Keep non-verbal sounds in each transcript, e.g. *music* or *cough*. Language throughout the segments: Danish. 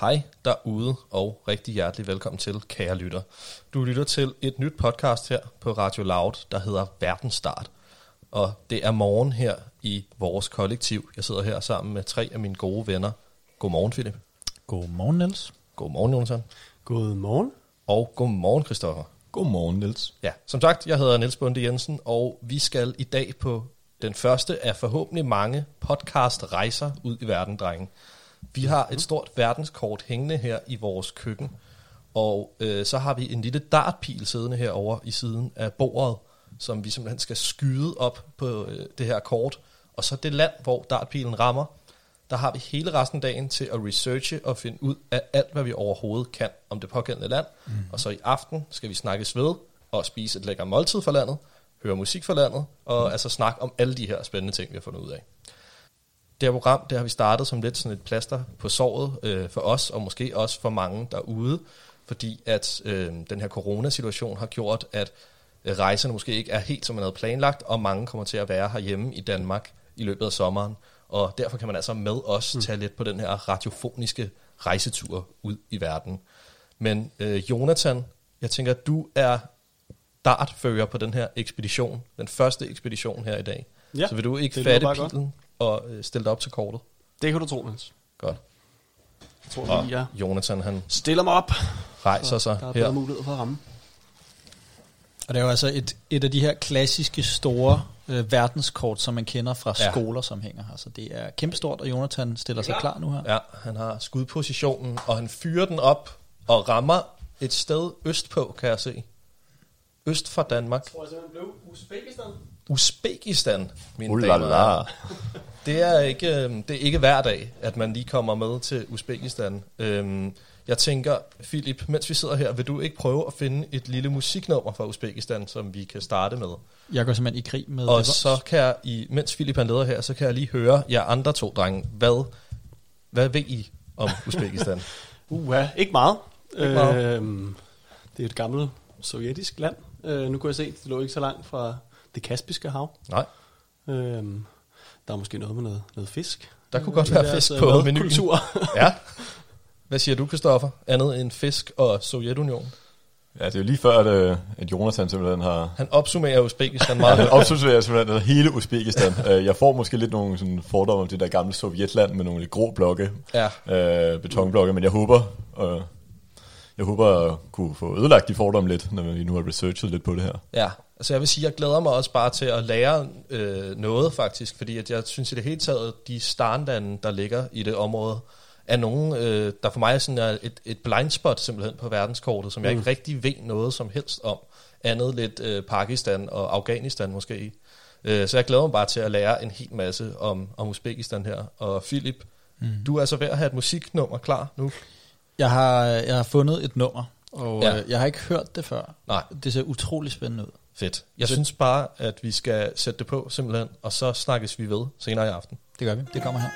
Hej derude, og rigtig hjertelig velkommen til, kære lytter. Du lytter til et nyt podcast her på Radio Loud, der hedder Verdensstart. Og det er morgen her i vores kollektiv. Jeg sidder her sammen med tre af mine gode venner. Godmorgen, Philip. Godmorgen, Niels. Godmorgen, Jonathan. Godmorgen. Og godmorgen, Christoffer. Godmorgen, Niels. Ja, som sagt, jeg hedder Niels Bunde Jensen, og vi skal i dag på den første af forhåbentlig mange podcast-rejser ud i verden, drenge. Vi har et stort verdenskort hængende her i vores køkken, og øh, så har vi en lille dartpil siddende herovre i siden af bordet, som vi simpelthen skal skyde op på øh, det her kort. Og så det land, hvor dartpilen rammer, der har vi hele resten af dagen til at researche og finde ud af alt, hvad vi overhovedet kan om det pågældende land. Mm. Og så i aften skal vi snakkes ved og spise et lækker måltid for landet, høre musik for landet, og mm. altså snakke om alle de her spændende ting, vi har fundet ud af. Det her program, det har vi startet som lidt sådan et plaster på såret øh, for os, og måske også for mange derude, fordi at øh, den her coronasituation har gjort, at øh, rejserne måske ikke er helt, som man havde planlagt, og mange kommer til at være herhjemme i Danmark i løbet af sommeren. Og derfor kan man altså med os mm. tage lidt på den her radiofoniske rejsetur ud i verden. Men øh, Jonathan, jeg tænker, at du er dartfører på den her ekspedition, den første ekspedition her i dag. Ja, Så vil du ikke fatte pilen og øh, stille dig op til kortet? Det kan du tro, Niels. Godt. Jeg tror, Og jeg Jonathan, han stiller mig op. rejser så sig der er bedre her. mulighed for at ramme. Og det er jo altså et, et af de her klassiske store øh, verdenskort, som man kender fra Ja. skoler, som hænger her. Så det er kæmpestort, og Jonathan stiller sig klar nu her. Ja, han har skudpositionen, og han fyrer den op og rammer et sted østpå, kan jeg se. Øst for Danmark. Jeg tror jeg simpelthen blev Uzbekistan. Uzbekistan, mine Uh la damer. Det er, ikke, øh, det er ikke hver dag, at man lige kommer med til Uzbekistan. Øhm, jeg tænker, Philip, mens vi sidder her, vil du ikke prøve at finde et lille musiknummer fra Uzbekistan, som vi kan starte med? Jeg går simpelthen i krig med Og det. så kan jeg, i, mens Philip han leder her, så kan jeg lige høre jer andre to drenge, hvad, hvad ved I om Uzbekistan? *laughs* Uha, ikke meget. Ikke meget. Øhm, det er et gammelt sovjetisk land. Øh, nu kunne jeg se, det lå ikke så langt fra det Kaspiske hav. Nej, Øhm, der er måske noget med noget, noget fisk. der kunne godt være deres, fisk øh, på menuen. madkultur. *laughs* Ja. Hvad siger du, Christoffer? Andet end fisk og Sovjetunionen? Ja, det er jo lige før, at, øh, at Jonathan simpelthen har... Han opsummerer Uzbekistan meget *laughs* Han godt. opsummerer simpelthen hele Uzbekistan. *laughs* Øh, Jeg får måske lidt nogle sådan fordomme om det der gamle Sovjetland med nogle lidt grå blokke, Ja, øh, betonblokke, men jeg håber, øh, jeg håber at kunne få ødelagt de fordomme lidt, når vi nu har researchet lidt på det her. ja. Altså jeg vil sige, jeg glæder mig også bare til at lære øh, noget faktisk, fordi at jeg synes i det hele taget, de starlande, der ligger i det område, er nogen, øh, der for mig sådan er et, et blindspot simpelthen på verdenskortet, som jeg ikke rigtig ved noget som helst om. Andet lidt øh, Pakistan og Afghanistan måske. Øh, så jeg glæder mig bare til at lære en hel masse om, om Uzbekistan her. Og Philip, mm. du er altså ved at have et musiknummer klar nu. Jeg har, jeg har fundet et nummer, og Ja. ja. jeg har ikke hørt det før. Nej. Det ser utrolig spændende ud. Fedt. Jeg synes bare, at vi skal sætte det på simpelthen, og så snakkes vi ved senere i aften. Det gør vi. Det kommer her.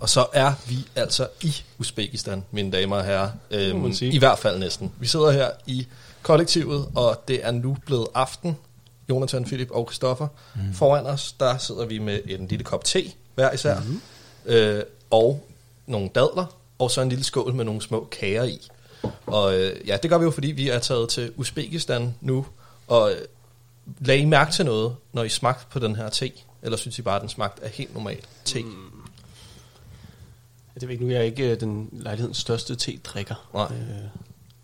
Og så er vi altså i Uzbekistan, mine damer og herrer. Øhm. I hvert fald næsten. Vi sidder her i kollektivet, og det er nu blevet aften. Jonathan, Philip og Christoffer. Mm. Foran os, der sidder vi med en lille kop te, hver især. Mm. Øh, og nogle dadler, og så en lille skål med nogle små kager i. Og øh, ja, det gør vi jo, fordi vi er taget til Uzbekistan nu, og øh, lag I mærke til noget, når I smagte på den her te? Eller synes I bare, at den smagte af helt normal te? Mm. Det ved ikke, nu er jeg ikke øh, den lejlighedens største te-drikker. Nej. Øh,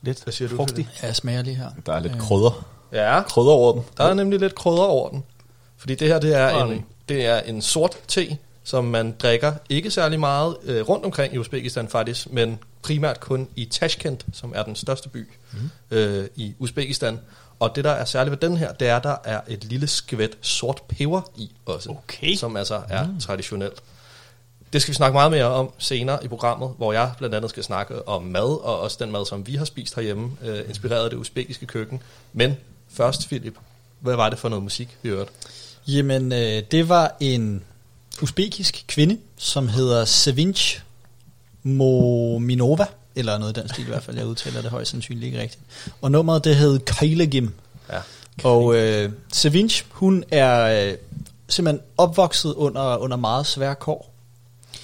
lidt Hvad siger du, frugtig. Ja, jeg smager lige her. Der er lidt Øh, krydder. Ja, Krydder over den. der er nemlig lidt krydder over den. Fordi det her, det er, en, det er en sort te, som man drikker ikke særlig meget øh, rundt omkring i Uzbekistan faktisk, men primært kun i Tashkent, som er den største by mm. øh, i Uzbekistan. Og det, der er særligt ved den her, det er, at der er et lille skvæt sort peber i også, Okay. som altså er mm. traditionelt. Det skal vi snakke meget mere om senere i programmet, hvor jeg blandt andet skal snakke om mad, og også den mad, som vi har spist herhjemme, øh, inspireret af det uzbekiske køkken. Men først, Philip, hvad var det for noget musik, vi hørte? Jamen, øh, det var en usbekisk kvinde, som hedder Sevinch Mominova, eller noget i den stil i hvert fald, jeg udtaler det højst sandsynligt ikke rigtigt. Og nummeret, det hed Kailegim. Ja. Og øh, Sevinch, hun er øh, simpelthen opvokset under, under meget svære kår.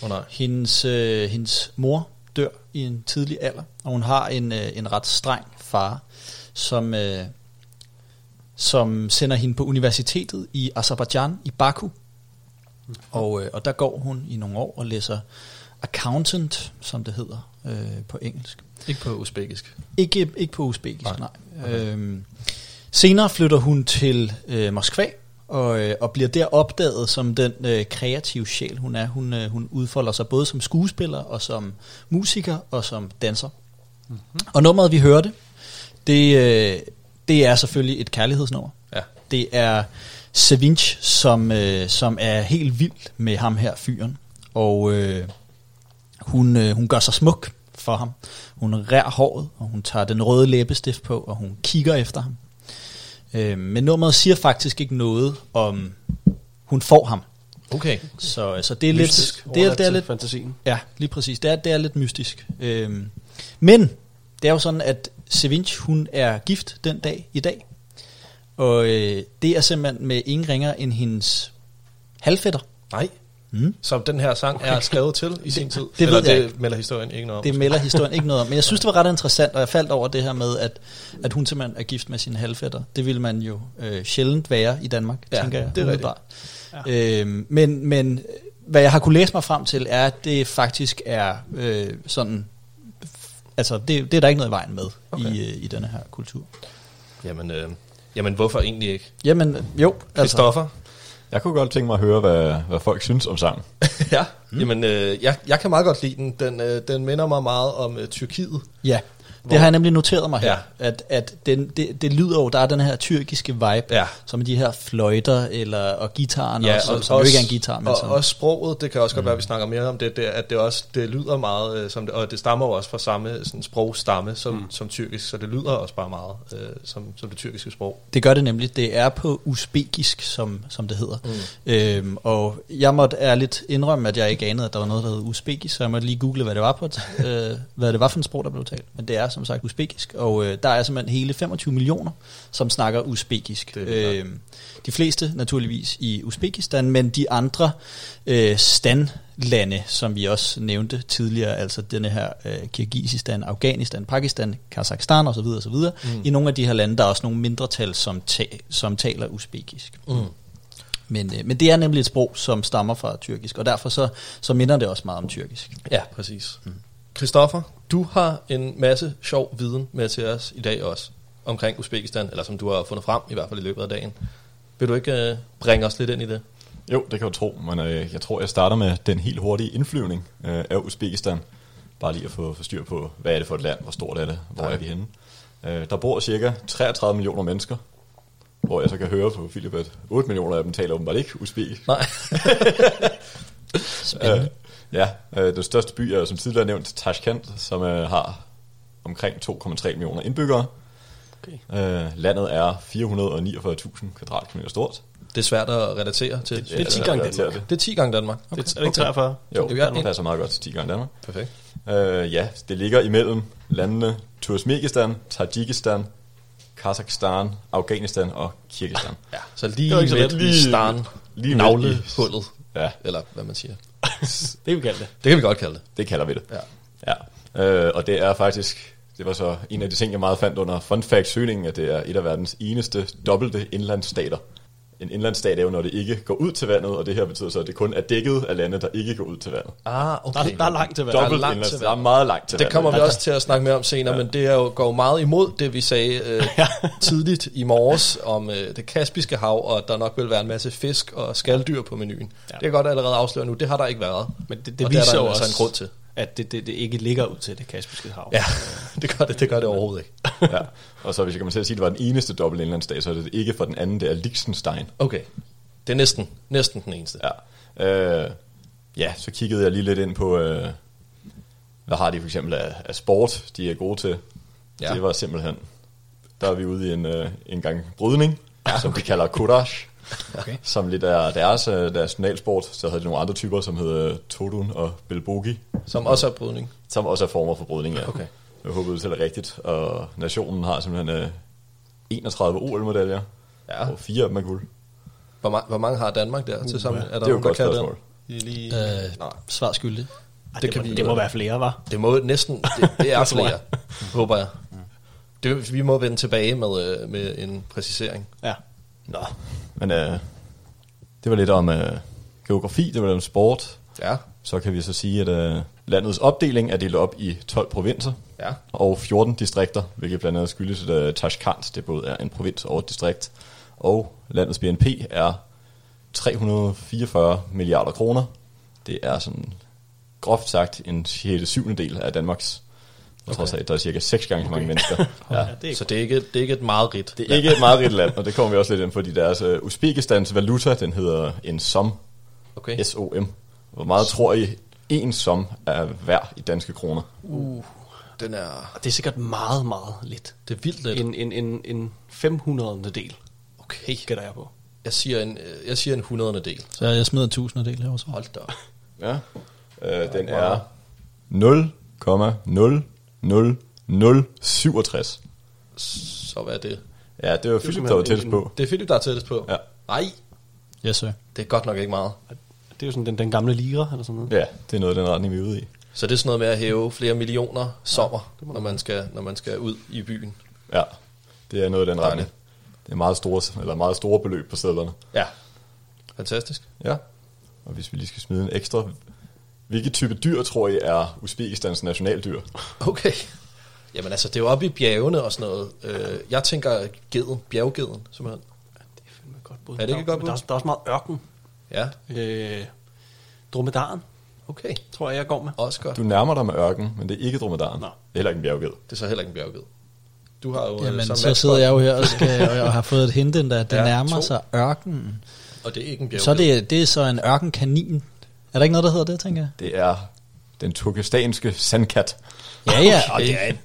Oh, nej. Hendes, øh, hendes mor dør i en tidlig alder, og hun har en, øh, en ret streng far, som, øh, som sender hende på universitetet i Azerbaijan, i Baku. Og, øh, og der går hun i nogle år og læser accountant, som det hedder øh, på engelsk. Ikke på uzbekisk. Ikke, ikke på uzbekisk, Nej. nej. nej. Øhm, senere flytter hun til øh, Moskva, og, øh, og bliver der opdaget som den øh, kreative sjæl, hun er. Hun, øh, hun udfolder sig både som skuespiller, og som musiker, og som danser. Mm-hmm. Og nummeret, vi hørte, det, øh, det er selvfølgelig et kærlighedsnummer. Ja. Det er Sevinch, som, øh, som er helt vild med ham her fyren. Og øh, hun, øh, hun gør sig smuk for ham. Hun rær håret, og hun tager den røde læbestift på, og hun kigger efter ham. Øh, men nummeret siger faktisk ikke noget om, hun får ham. Okay. Så, så det er Mystisk lidt... Det er, det er lidt fantasien. Ja, lige præcis. Det er, det er lidt mystisk. Øhm, men det er jo sådan, at Sevinch, hun er gift den dag i dag. Og øh, det er simpelthen med ingen ringer end hendes halvfætter. Nej. Mm. Som den her sang er skrevet til i sin tid. det ved Eller jeg det ikke. melder historien ikke noget om. Det melder historien ikke noget om. Men jeg synes, det var ret interessant, og jeg faldt over det her med, at, at hun simpelthen er gift med sin halvfætter. Det vil man jo øh, sjældent være i Danmark, Ja, tænker jeg. det er umiddelbart. Øhm, men, men hvad jeg har kunne læse mig frem til, er, at det faktisk er øh, sådan... Altså, det, det er der ikke noget i vejen med Okay. i, øh, i denne her kultur. Jamen, øh, jamen, hvorfor egentlig ikke? Jamen, jo. Altså, Christoffer? Jeg kunne godt tænke mig at høre, hvad, hvad folk synes om sangen. *laughs* ja, mm. jamen, øh, jeg, jeg kan meget godt lide den. Den, øh, den minder mig meget om øh, Tyrkiet. ja, Det har jeg nemlig noteret mig her, Ja. at, at den, det, det lyder jo, der er den her tyrkiske vibe, Ja. som er de her fløjter eller, og gitaren, Ja, også, som, som jo ikke er en guitar, men og, som, og sproget, det kan også godt være, at vi snakker mere om det, det at det også det lyder meget, øh, som det, og det stammer jo også fra samme sådan, sprogstamme som, mm. som tyrkisk, så det lyder også bare meget øh, som, som det tyrkiske sprog. Det gør det nemlig. Det er på usbekisk, som, som det hedder. Mm. Øhm, og jeg måtte ærligt indrømme, at jeg ikke anede, at der var noget, der hed usbekisk, så jeg måtte lige google, hvad det var, på, et- *laughs* øh, hvad det var for en sprog, der blev talt. Men det er som sagt usbekisk, og øh, der er simpelthen hele 25 millioner, som snakker usbekisk. Øhm, de fleste naturligvis i Uzbekistan, men de andre øh, standlande, som vi også nævnte tidligere, altså denne her øh, Kirgisistan, Afghanistan, Pakistan, Kazakhstan osv. osv. Mm. I nogle af de her lande, der er også nogle mindretal, som, ta- som taler usbekisk. Mm. Men, øh, men det er nemlig et sprog, som stammer fra tyrkisk, og derfor så, så minder det også meget om tyrkisk. Ja, præcis. Christoffer, du har en masse sjov viden med til os i dag også, omkring Uzbekistan, eller som du har fundet frem, i hvert fald i løbet af dagen. Vil du ikke øh, bringe os lidt ind i det? Jo, det kan du tro, men øh, jeg tror, jeg starter med den helt hurtige indflyvning øh, af Uzbekistan. Bare lige at få, få styr på, hvad er det for et land, hvor stort er det, hvor Nej. er vi henne. Øh, der bor cirka 33 millioner mennesker, hvor jeg så kan høre på Philip, at 8 millioner af dem taler åbenbart ikke uzbek. Nej. *laughs* Spændende. Ja, øh, den største by er som tidligere nævnt Tashkent, som øh, har omkring 2,3 millioner indbyggere. Okay. Øh, landet er 449.000 kvadratkilometer stort. Det er svært at relatere til. Det er 10 gange Danmark. Det er 10 gange Danmark. Okay. Det er det ikke 43? Jo, Det det passer meget godt til 10 gange Danmark. Perfekt. Øh, ja, det ligger imellem landene Turkmenistan, Tajikistan, Kazakhstan, Afghanistan og Kirgistan. Ja, så Det lige midt i starten, lige navlehullet, Ja, eller hvad man siger. Det kan vi kalde det. Det kan vi godt kalde det. det kalder vi det. Ja. Ja. Øh, og det er faktisk, det var så en af de ting, jeg meget fandt under fun fact-søgningen, at det er et af verdens eneste dobbelte indlandsstater. En indlandsstat er jo, når det ikke går ud til vandet, og det her betyder så, at det kun er dækket af lande, der ikke går ud til vandet. Ah, Der, er, der er langt til Der er vandet. Langt til der er meget langt til Det vandet. kommer vi også til at snakke mere om senere, ja. men det er jo, går jo meget imod det, vi sagde øh, *laughs* tidligt i morges om øh, det kaspiske hav, og at der nok vil være en masse fisk og skalddyr på menuen. Ja. Det kan jeg godt allerede afsløre nu, det har der ikke været. Men det, det Og det er viser der jo altså også, en grund til. At det, det, det ikke ligger ud til det kaspiske hav. Ja, *laughs* det gør det, det, gør det overhovedet ikke. ja. Og så hvis jeg kommer til at sige, at det var den eneste dobbelt indlandsstat, så er det ikke for den anden, det er Liechtenstein. Okay, det er næsten, næsten den eneste. Ja. Øh, ja, så kiggede jeg lige lidt ind på, øh, hvad har de for eksempel af, af sport, de er gode til. Ja. Det var simpelthen, der er vi ude i en, øh, en gang brydning, ja, okay. som de kalder courage. Okay. *laughs* Som lidt er deres, øh, deres nationalsport. Så havde de nogle andre typer, som hedder Todun og Bilbogi, Som også er brydning. som også er former for brydning. Ja. Okay. Jeg håber, det er rigtigt. Og nationen har simpelthen øh, 31 OL-medaljer, Ja. og fire af dem er guld. Hvor, ma- hvor mange har Danmark der til sammen? det er jo et godt spørgsmål. I lige... Øh, svar skyldig. Ej, det det, kan må, vi- det må være flere, var. Det må næsten, det, det er *laughs* flere, jeg. håber jeg. Det, vi må vende tilbage med, øh, med en præcisering. Ja. Nå, men øh, det var lidt om øh, geografi, det var lidt om sport. Ja, Så kan vi så sige, at øh, landets opdeling er delt op i 12 provinser ja. og 14 distrikter, hvilket blandt andet skyldes, at øh, Tashkent det både er en provins og et distrikt. Og landets BNP er 344 milliarder kroner. Det er sådan groft sagt en 6. syvende del af Danmarks. Jeg tror, at der er cirka 6 gange så mange mennesker. Ja. *laughs* ja det er Så det er ikke, det er ikke et meget rigt. Det er ikke et meget rigt land, og det kommer vi også lidt ind, fordi deres uh, Uzbekistans valuta, den hedder en som, Okay. S-O-M. Hvor meget tror I, en som er værd i danske kroner? Den er, det er sikkert meget, meget lidt. det er vildt lidt. En, en, en, en 500. del, Okay. gætter jeg på. Jeg siger en, øh, jeg siger en hundredende del. Så jeg smider en tusindedel her også. Hold da. Ja. Uh, den er 0,00067. Så hvad er det? Ja, det var Philip, der var tættest på. Det er Philip, der er tættest på. Ja. Nej, Yes, sir. det er godt nok ikke meget. Det er jo sådan den, den gamle lira, eller sådan noget. Ja, det er noget af den retning, vi er ude i. Så det er sådan noget med at hæve flere millioner sommer, når man skal, når man skal ud i byen. Ja, det er noget af den retning. Det er meget store, eller meget store beløb på sædlerne. Ja. Fantastisk. Ja. Og hvis vi lige skal smide en ekstra. Hvilke type dyr tror I er Uzbekistans nationaldyr? Okay. Jamen altså, det er jo oppe i bjergene og sådan noget. Øh, jeg tænker geden, bjerggeden, simpelthen. Det er fandme godt bud. Er det ikke et godt Men Der, er bud? også- der er også meget ørken. Ja, Øh, dromedaren. Okay, tror jeg, jeg går med. også godt. Du nærmer dig med ørken, men det er ikke dromedaren. Nå. Det er heller ikke en bjergged. Det er så heller ikke en bjergged. Du har jo øh, Jamen, så matchbox, sidder jeg jo her og, skal, *laughs* og har fået et hint, ind, at det Ja, ja, nærmer to. sig ørkenen. Og det er ikke en bjergged. Så er det, det er så en ørkenkanin. Er der ikke noget, der hedder det, tænker jeg? Det er den turkestanske sandkat. Ja, ja, Okay. *laughs* og det er et,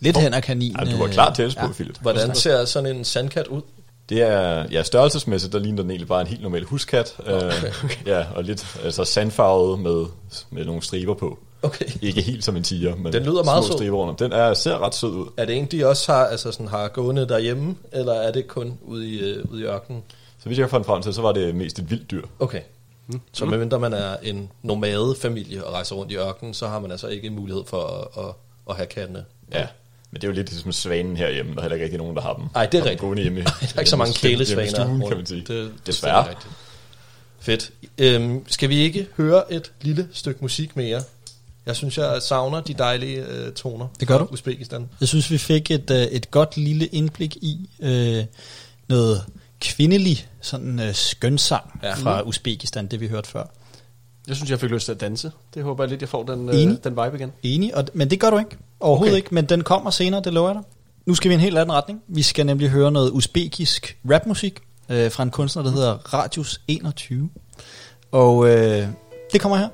lidt hen ad kanin. Ja, du var øh, klar til at spå, ja. Philip. Hvordan ser sådan en sandkat ud? Det er, ja, størrelsesmæssigt, der ligner den egentlig bare en helt normal huskat. Okay. ja, og lidt altså sandfarvet med, med nogle striber på. Okay. Ikke helt som en tiger, men Den lyder meget små sød. striber rundt. Den er, ser ret sød ud. Er det en, de også har, altså sådan, har gående derhjemme, eller er det kun ude i, øh, ude i ørkenen? Så hvis jeg fandt frem til, så var det mest et vildt dyr. Okay. Så medmindre man er en nomade familie og rejser rundt i ørkenen, så har man altså ikke mulighed for at, at, at have kattene. Ja, men det er jo lidt ligesom svanen herhjemme. Der er heller ikke rigtig nogen, der har dem. Ej, det er rigtigt. Gående hjemme, *laughs* Der er ikke så mange kælesvaner stuen, rundt. kan man sige. Det, det Desværre. er rigtigt. Fedt. Øhm, skal vi ikke høre et lille stykke musik mere? Jeg synes, jeg savner de dejlige øh, toner Det gør du. Uzbekistan. Jeg synes, vi fik et, øh, et godt lille indblik i øh, noget kvindelig sådan øh, skønsang Ja. fra Uzbekistan, det vi hørte før. Jeg synes, jeg fik lyst til at danse. Det håber jeg lidt, jeg får den, Enig. øh, den vibe igen. Enig, og, men det gør du ikke. Overhovedet Okay. ikke, men den kommer senere, det lover jeg dig. Nu skal vi i en helt anden retning. Vi skal nemlig høre noget uzbekisk rapmusik øh, fra en kunstner, der hedder Radius 21. Og øh, det kommer her.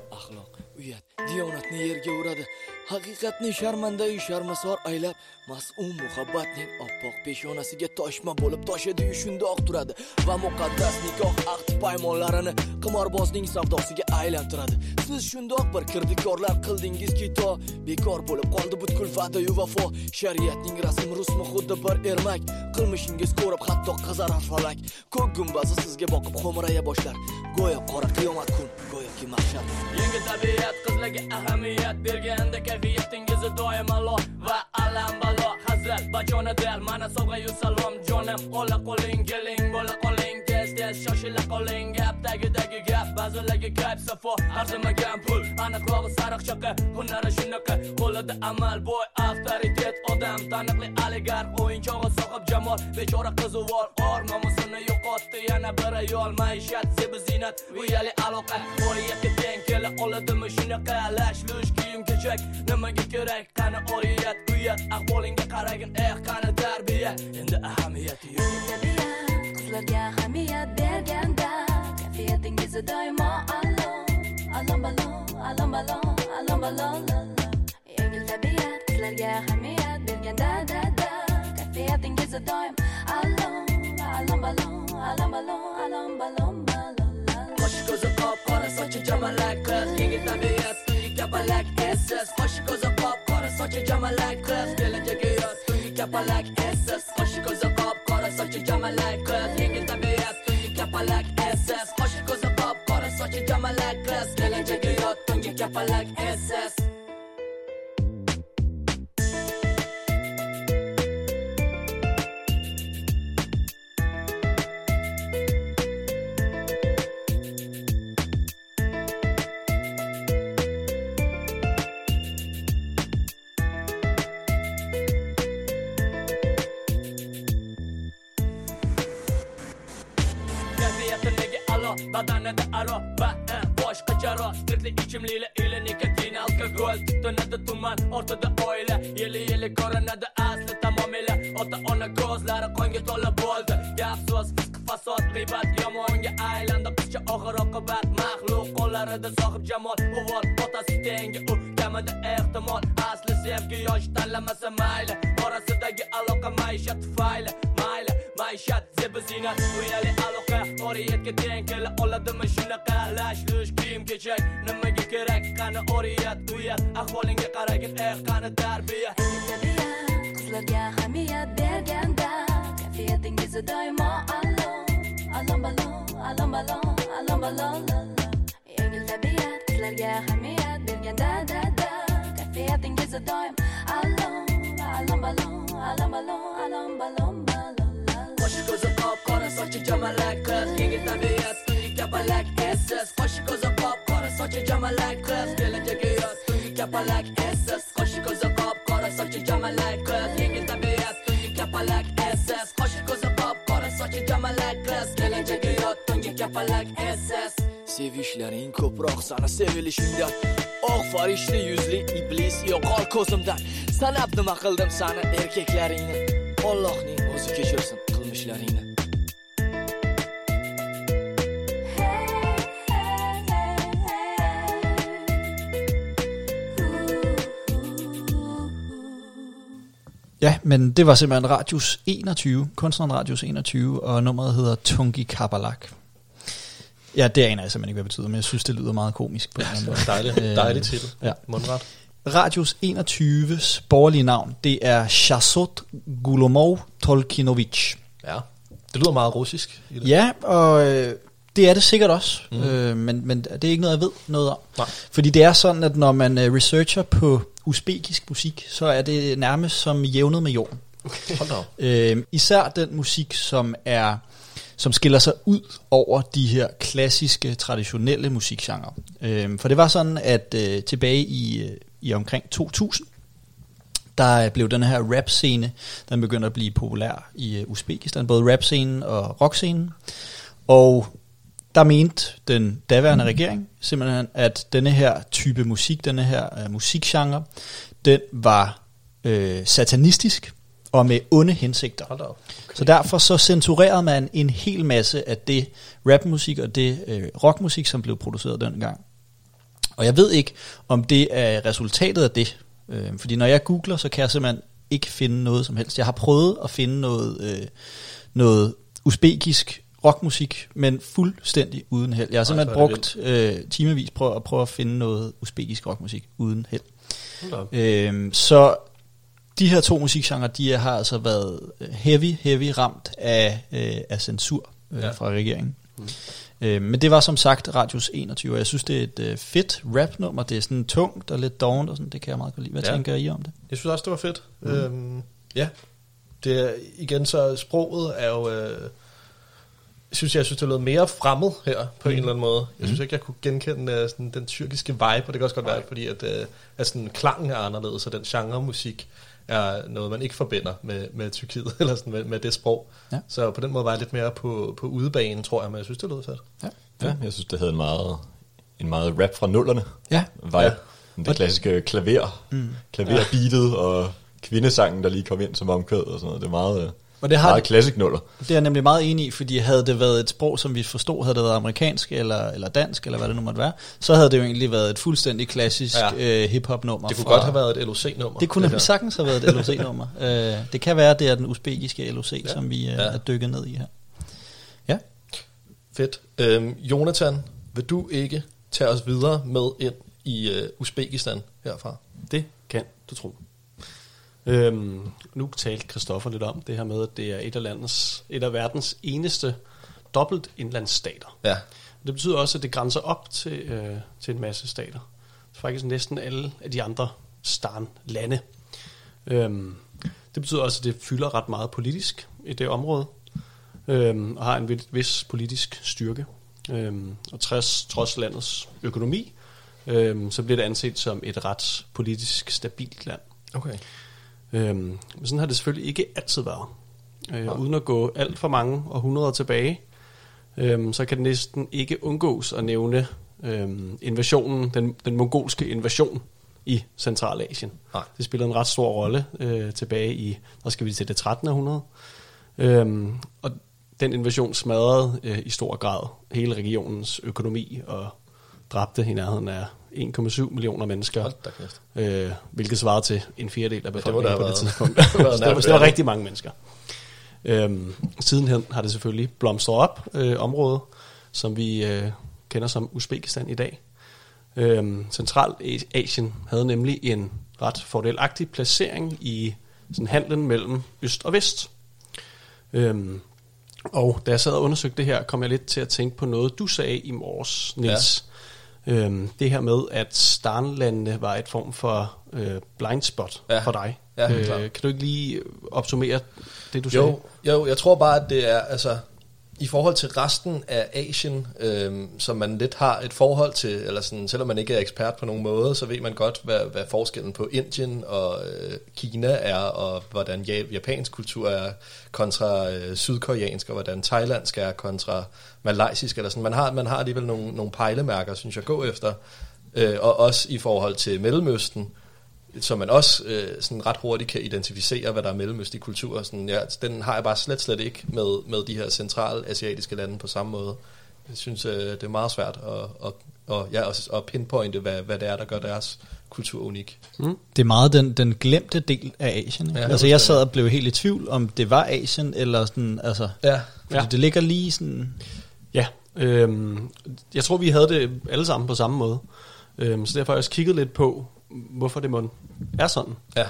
Haqiqatni sharmandayu sharmasor aylab mas'um muhabbatning oppoq peshonasiga toshma bo'lib toshadi shundoq turadi. Va muqaddas nikoh ahd paymonlarini qimorbozning savdosiga aylantiradi. Siz shundoq bir kirdikorlar qildingizki to bekor bo'lib qoldi butkul va'dayu vafo. Shariatning rasm rusmi xuddi bir ermak. Qilmishingiz ko'rib hatto qizarar falak ko'k gumbazi sizga boqib xo'mraya boshlar. Go'yo qora qiyomat kun. Go'yoki maqsad yengil tabiat qizlarga ahamiyat berganda kayfiyatingizni doim alo va alam balo. Hazrat bachona del mana sovg'ayu salom jonim. Ola qo'ling keling bo'la tez shoshila qoling gap tagidagi gap. Ba'zilarga gap safo arzimagan pul. Aniqrog'i sariq chaqa hunari shunaqa. Qo'lida amal boy avtoritet. Odam taniqli oligarx o'yinchog'i sohib jamol. Bechora qizuvor or nomusini yo'qotdi. Yana bir ayol maishat zebi ziynat uyali aloqa oriyatga teng. Kela oladimi shunaqa? Lash lush kiyim kechak. Nimaga kerak? Qani oriyat uyat? Ahvolingga qaragin eh qani tarbiya? Endi ahamiyati yo'q. Qizlarga ahamiyat berganda kayfiyatingiz doimo allo allom ballon allom ballon allom ballon yengil tabiat sizlarga ahamiyat berganda da da kayfiyatingiz doim allom allom ballon allom ballon allom ballon qoshi ko'zi qop qora sochi jamalak qiz yengil tabiat tungi kapalak essiz qoshi ko'zi qop qora sochi jamalak qiz kelajagi yoz tungi kapalak chopper like SS. Derviyatı badanede aro, jarroh spirtli ichimliklar ili nikotin alkogol tutunadi tuman ortida oila yili yili ko'rinadi asli tamomila ota ona ko'zlari qonga to'la bo'ldi gap so'z fisq fasod g'iybat yomonga aylandi. Qizcha oxir oqibat maxluq qo'llarida sohib jamol. Uvol otasi tengi u kamida ehtimol. Asli sevgi yosh tanlamasa mayli. Orasidagi aloqa maishat tufayli mayli. Maishat zebi ziynat uyali oriyatga teng kela oladimi shunaqa lash lush kiyim kechak nimaga kerak qani oriyat uyat ahvolingga qaragin eh qani tarbiya qizlarga ahamiyat berganda kayfiyatingizni doimo alo alom balon alom balon alom balon yengil tabiat qizlarga ahamiyat berganda da da kayfiyatingizni doim alo alom balon alom balon alom balon sochi jamalak qiz yengil tabiat tungi kapalak essiz qoshi ko'zi qop qora sochi jamalak qiz kelajagi yoz tungi kapalak essiz qoshi ko'zi qop qora sochi jamalak qiz yengil tabiat tungi kapalak essiz qoshi ko'zi qop qora sochi jamalak qiz kelajagi yoz tungi kapalak essiz sevishlaring ko'proq sani sevilishingdan oq oh, farishta yuzli iblis yo'qol ko'zimdan sanab nima qildim sani erkaklaringni ollohning o'zi kechirsin qilmishlaringni Ja, men det var simpelthen Radius 21, kunstneren Radius 21, og nummeret hedder Tungi Kabalak. Ja, det aner jeg simpelthen ikke, hvad det betyder, men jeg synes, det lyder meget komisk på en eller anden måde. *laughs* Dejligt, Øh, dejlig titel. ja. Mundret. Radius 21's borgerlige navn, det er Shazot Gulomov Tolkinovich. Ja, det lyder meget russisk. I det. Ja, og øh, det er det sikkert også, mm. øh, men, men det er ikke noget, jeg ved noget om. Nej. Fordi det er sådan, at når man øh, researcher på usbekisk musik, så er det nærmest som jævnet med jorden. Hold da op. Øh, især den musik, som er som skiller sig ud over de her klassiske, traditionelle musikgenre. Øh, for det var sådan, at øh, tilbage i, øh, i omkring 2000, der blev den her rap-scene, den begyndte at blive populær i øh, Uzbekistan, både rap-scenen og rock-scenen. Og der mente den daværende regering simpelthen, at denne her type musik, denne her uh, musikgenre, den var øh, satanistisk og med onde hensigter. Op. Så derfor så censurerede man en hel masse af det rapmusik og det øh, rockmusik, som blev produceret dengang. Og jeg ved ikke, om det er resultatet af det. Øh, fordi når jeg googler, så kan jeg simpelthen ikke finde noget som helst. Jeg har prøvet at finde noget, øh, noget usbekisk rockmusik, men fuldstændig uden held. Jeg har simpelthen det brugt øh, timevis på at prøve at finde noget usbekisk rockmusik uden held. Øhm, så de her to musikgenre, de har altså været heavy, heavy ramt af, øh, af censur øh, Ja. fra regeringen. Mm. Øh, men det var som sagt Radius 21, og jeg synes, det er et øh, fedt rapnummer. Det er sådan tungt og lidt dovent, og sådan, det kan jeg meget godt lide. Hvad Ja. tænker I om det? Jeg synes også, det var fedt. Mm. Øhm, ja. Det er, igen, så sproget er jo... Øh, synes, jeg synes, det lød mere fremmed her på mm. en eller anden måde. Jeg synes ikke, jeg kunne genkende øh, sådan, den tyrkiske vibe, og det kan også godt være, fordi at, øh, at sådan, klangen er anderledes, og den genre musik er noget, man ikke forbinder med, med Tyrkiet, *laughs* eller sådan, med, med det sprog. Ja. Så på den måde var jeg lidt mere på, på udebanen, tror jeg, men jeg synes, det lød fedt. Ja. Ja, jeg synes, det havde en meget, en meget rap fra nullerne. Ja. Vibe. Ja. Ja. Det klassiske klaver. Mm. Klaverbeatet og kvindesangen, der lige kom ind som omkvæd og sådan noget. Det er meget, øh, Og det har meget classic nuller. Det er jeg nemlig meget enig i, fordi havde det været et sprog, som vi forstod, havde det været amerikansk eller, eller dansk, eller hvad det nu måtte være, så havde det jo egentlig været et fuldstændig klassisk Ja. øh, hip-hop-nummer. Det kunne fra- godt have været et LOC-nummer. Det kunne nemlig sagtens have været et LOC-nummer. *laughs* øh, det kan være, det er den usbekiske LOC, Ja. som vi øh, ja. er dykket ned i her. Ja. Fedt. Øhm, Jonathan, vil du ikke tage os videre med ind i øh, Uzbekistan herfra? Det kan du tro. Øhm, nu talte Christoffer lidt om det her med, at det er et af, landets, et af verdens eneste dobbelt indlandsstater. Ja. Det betyder også, at det grænser op til, øh, til en masse stater. Faktisk næsten alle af de andre Stan-lande. Øhm, det betyder også, at det fylder ret meget politisk i det område, øhm, og har en vis, vis politisk styrke. Øhm, og trods, trods landets økonomi, øhm, så bliver det anset som et ret politisk stabilt land. Okay. Øhm, men sådan har det selvfølgelig ikke altid været. Øh, uden at gå alt for mange århundreder tilbage, øhm, så kan det næsten ikke undgås at nævne øhm, invasionen, den, den mongolske invasion i Centralasien. Nej. Det spiller en ret stor rolle øh, tilbage i, der skal vi til det 13. århundrede. Øhm, og den invasion smadrede øh, i stor grad hele regionens økonomi og dræbte i nærheden af 1,7 millioner mennesker. Øh, hvilket svarede til en fjerdedel af befolkningen da på det tidspunkt. det det var, *laughs* det var rigtig mange mennesker. Øhm, sidenhen har det selvfølgelig blomstret op, øh, området, som vi øh, kender som Uzbekistan i dag. Øhm, Centralasien havde nemlig en ret fordelagtig placering i sådan handlen mellem øst og vest. Øhm, og da jeg sad og undersøgte det her, kom jeg lidt til at tænke på noget, du sagde i morges, Niels. Øhm, det her med, at Starnlandene var et form for øh, blind spot Ja. for dig. Ja, øh, klart. kan du ikke lige opsummere det, du sagde? Jo, jo, jeg tror bare, at det er, altså, i forhold til resten af Asien, øh, som man lidt har et forhold til, eller sådan, selvom man ikke er ekspert på nogen måde, så ved man godt, hvad, hvad forskellen på Indien og øh, Kina er, og hvordan japansk kultur er kontra øh, sydkoreansk, og hvordan thailandsk er kontra malaysisk, eller sådan. Man har, man har alligevel nogle, nogle pejlemærker, synes jeg, at gå efter. Øh, og også i forhold til Mellemøsten, så man også øh, sådan ret hurtigt kan identificere, hvad der er mellemøstlig kultur. Sådan, ja, den har jeg bare slet, slet ikke med, med de her centrale asiatiske lande på samme måde. Jeg synes, øh, det er meget svært at, at, at, ja, at, at pinpointe, hvad, hvad det er, der gør deres kultur unik. Det er meget den, den glemte del af Asien. Ikke? Ja, altså jeg sad og blev helt i tvivl, om det var Asien, eller sådan, altså, Ja, fordi Ja. det ligger lige sådan, Ja, øhm, jeg tror, vi havde det alle sammen på samme måde. Øhm, så derfor har jeg også kigget lidt på, hvorfor det må er sådan. ja,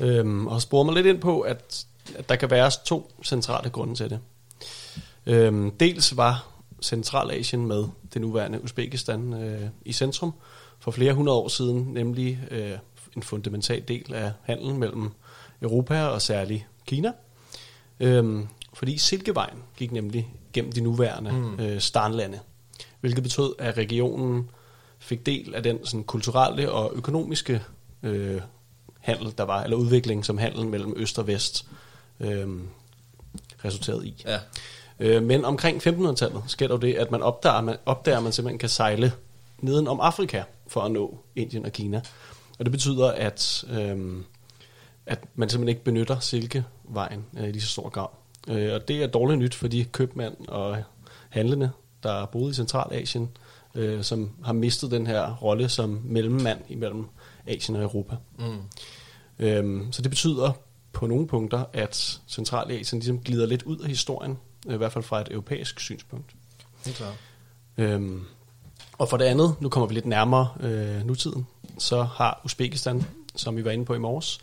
Øhm, og sporet mig lidt ind på, at, at der kan være to centrale grunde til det. Øhm, dels var Centralasien med det nuværende Uzbekistan øh, i centrum for flere hundrede år siden, nemlig øh, en fundamental del af handelen mellem Europa og særligt Kina. Øhm, fordi Silkevejen gik nemlig gennem de nuværende mm. øh, starnlande, hvilket betød, at regionen fik del af den sådan, kulturelle og økonomiske øh, handel, der var, eller udvikling, som handelen mellem øst og vest øh, resulterede i. ja. Øh, men omkring 1500-tallet sker der jo det, at man opdager, man opdager, at man simpelthen kan sejle neden om Afrika for at nå Indien og Kina. Og det betyder, at, øh, at man simpelthen ikke benytter Silkevejen øh, i lige så stor grad. Øh, og det er dårligt nyt for de købmænd og handlende, der boede i Centralasien, øh, som har mistet den her rolle som mellemmand imellem Asien og Europa. Mm. Øhm, så det betyder på nogle punkter, at Centralasien ligesom glider lidt ud af historien, øh, i hvert fald fra et europæisk synspunkt. Helt klart. Øhm, og for det andet, nu kommer vi lidt nærmere øh, nutiden, så har Uzbekistan, som vi var inde på i morges,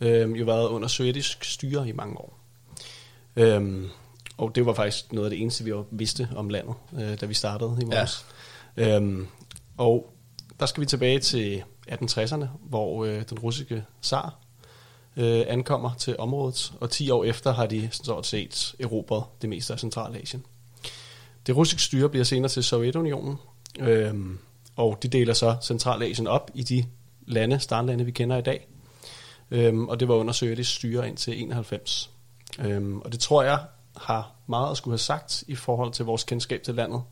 øh, jo været under sovjetisk styre i mange år. Øhm, og det var faktisk noget af det eneste, vi vidste om landet, øh, da vi startede i morges. Ja. Øhm, og der skal vi tilbage til 1860'erne, hvor øh, den russiske zar øh, ankommer til området, og 10 år efter har de stort set erobret det meste af Centralasien. Det russiske styre bliver senere til Sovjetunionen, øhm, og de deler så Centralasien op i de lande, startlande, vi kender i dag. Øhm, og det var under sovjetisk styre indtil 91. Øhm, og det tror jeg har meget at skulle have sagt i forhold til vores kendskab til landet.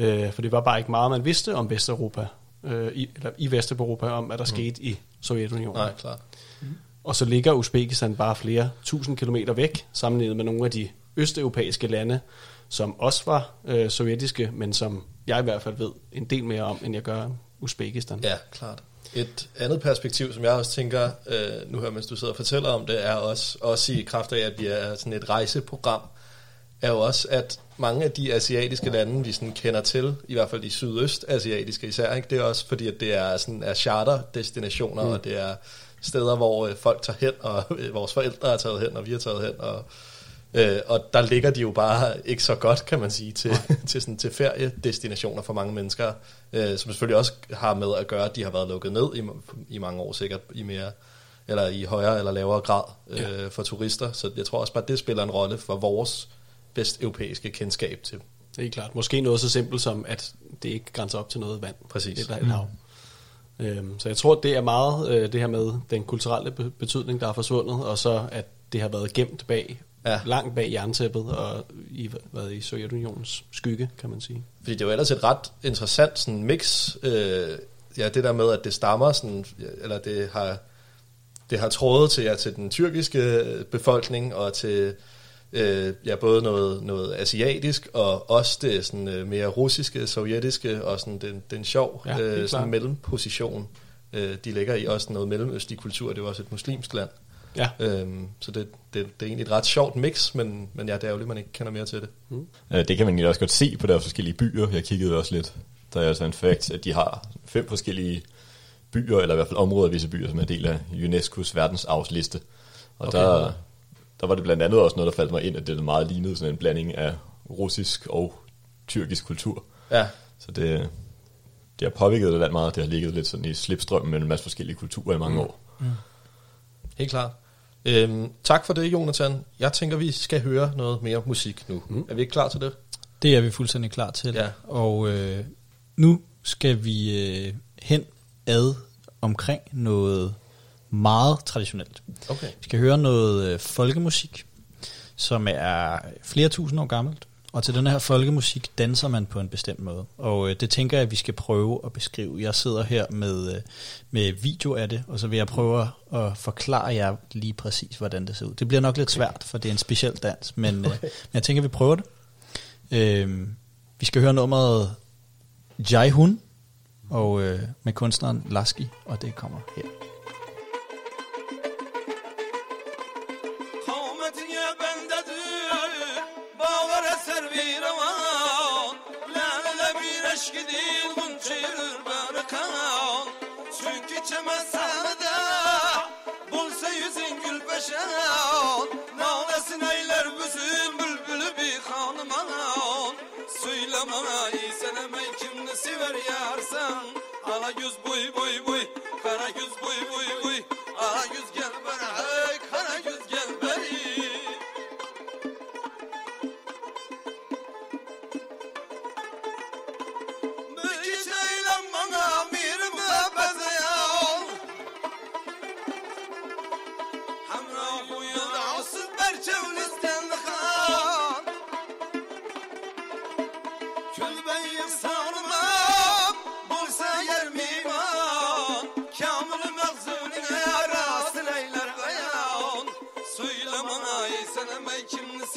Øh, for det var bare ikke meget, man vidste om Vesteuropa, øh, i, eller i Vesteuropa, om hvad der mm. skete i Sovjetunionen. Nej, klart. Og så ligger Uzbekistan bare flere tusind kilometer væk, sammenlignet med nogle af de østeuropæiske lande, som også var øh, sovjetiske, men som jeg i hvert fald ved en del mere om, end jeg gør Uzbekistan. Ja, klart. Et andet perspektiv, som jeg også tænker, øh, nu her, mens du sidder og fortæller om det, er også, også i kraft af, at vi er sådan et rejseprogram, er jo også, at mange af de asiatiske lande, vi sådan kender til, i hvert fald de sydøstasiatiske især, ikke? det er også fordi, at det er, sådan, er charterdestinationer, mm. og det er steder, hvor øh, folk tager hen, og øh, vores forældre er taget hen, og vi er taget hen, og, øh, og der ligger de jo bare ikke så godt, kan man sige, til, til, sådan, til feriedestinationer for mange mennesker, øh, som selvfølgelig også har med at gøre, at de har været lukket ned i, i mange år, sikkert i mere eller i højere eller lavere grad øh, ja. for turister. Så jeg tror også bare, at det spiller en rolle for vores vesteuropæiske kendskab til. Det er klart. Måske noget så simpelt som, at det ikke grænser op til noget vand. Præcis. Det er et hav. Øhm, så jeg tror, det er meget øh, det her med den kulturelle be- betydning, der er forsvundet, og så at det har været gemt bag, Ja. ja. langt bag jerntæppet, og i, været i Sovjetunionens skygge, kan man sige. Fordi det er jo ellers et ret interessant sådan mix, øh, ja, det der med, at det stammer, sådan, eller det har, det har trådet til, ja, til den tyrkiske befolkning, og til øh, ja, både noget, noget asiatisk, og også det sådan, øh, mere russiske, sovjetiske, og sådan den, den sjov Ja, øh, sådan klart. mellemposition, øh, de ligger i. Også noget mellemøstlig kultur, det er jo også et muslimsk land. Ja. Øhm, så det, det, det er egentlig et ret sjovt mix, men, men ja, det er ærgerligt, at man ikke kender mere til det. Øh, Det kan man egentlig også godt se på deres forskellige byer. Jeg kiggede også lidt. Der er altså en fakt, at de har fem forskellige byer, eller i hvert fald områder af visse byer, som er en del af UNESCO's verdensarvsliste. Og okay. der, der var det blandt andet også noget, der faldt mig ind, at det meget lignede sådan en blanding af russisk og tyrkisk kultur. Ja, Så det, det har påvirket det land meget. Det har ligget lidt sådan i slipstrømmen med en masse forskellige kulturer i mange mm. år. Helt klart. Øhm, tak for det, Jonathan. Jeg tænker, vi skal høre noget mere musik nu. Mm. Er vi ikke klar til det? Det er vi fuldstændig klar til. Ja. Og øh, nu skal vi øh, hen ad omkring noget meget traditionelt. Okay. Vi skal høre noget øh, folkemusik, som er flere tusind år gammelt. Og til den her folkemusik danser man på en bestemt måde. Og øh, det tænker jeg, at vi skal prøve at beskrive. Jeg sidder her med, øh, med video af det, og så vil jeg prøve at forklare jer lige præcis, hvordan det ser ud. Det bliver nok lidt svært, for det er en speciel dans, men, øh, men jeg tænker, at vi prøver det. Øh, vi skal høre nummeret Jai Hun, og øh, med kunstneren Lasky, og det kommer her. Aman ay sen kim nesi ver yarsan Ala göz buy buy buy.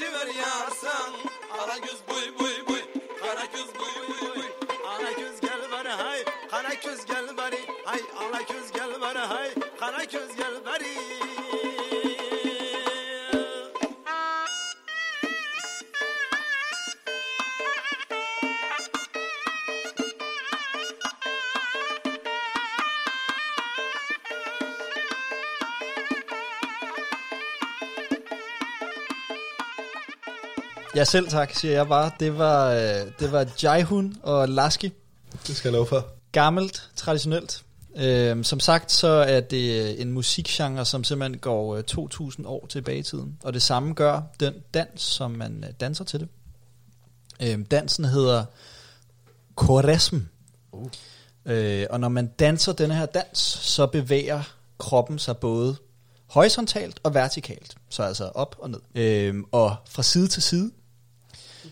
Sever yarsan Ara göz buy buy buy. Kara göz buy buy buy. Ana göz gel bana hay. Kara göz gel bari Hay. Ana göz gel bana hay. Kara göz gel bari Ja, selv tak, siger jeg bare. Det var, øh, det var Jaihun og Lasky. Det skal jeg love for. Gammelt, traditionelt. Øhm, som sagt, så er det en musikgenre, som simpelthen går øh, 2000 år tilbage i tiden. Og det samme gør den dans, som man øh, danser til det. Øhm, dansen hedder koresm. Uh. Øh, og når man danser denne her dans, så bevæger kroppen sig både horisontalt og vertikalt. Så altså op og ned. Øhm, og fra side til side.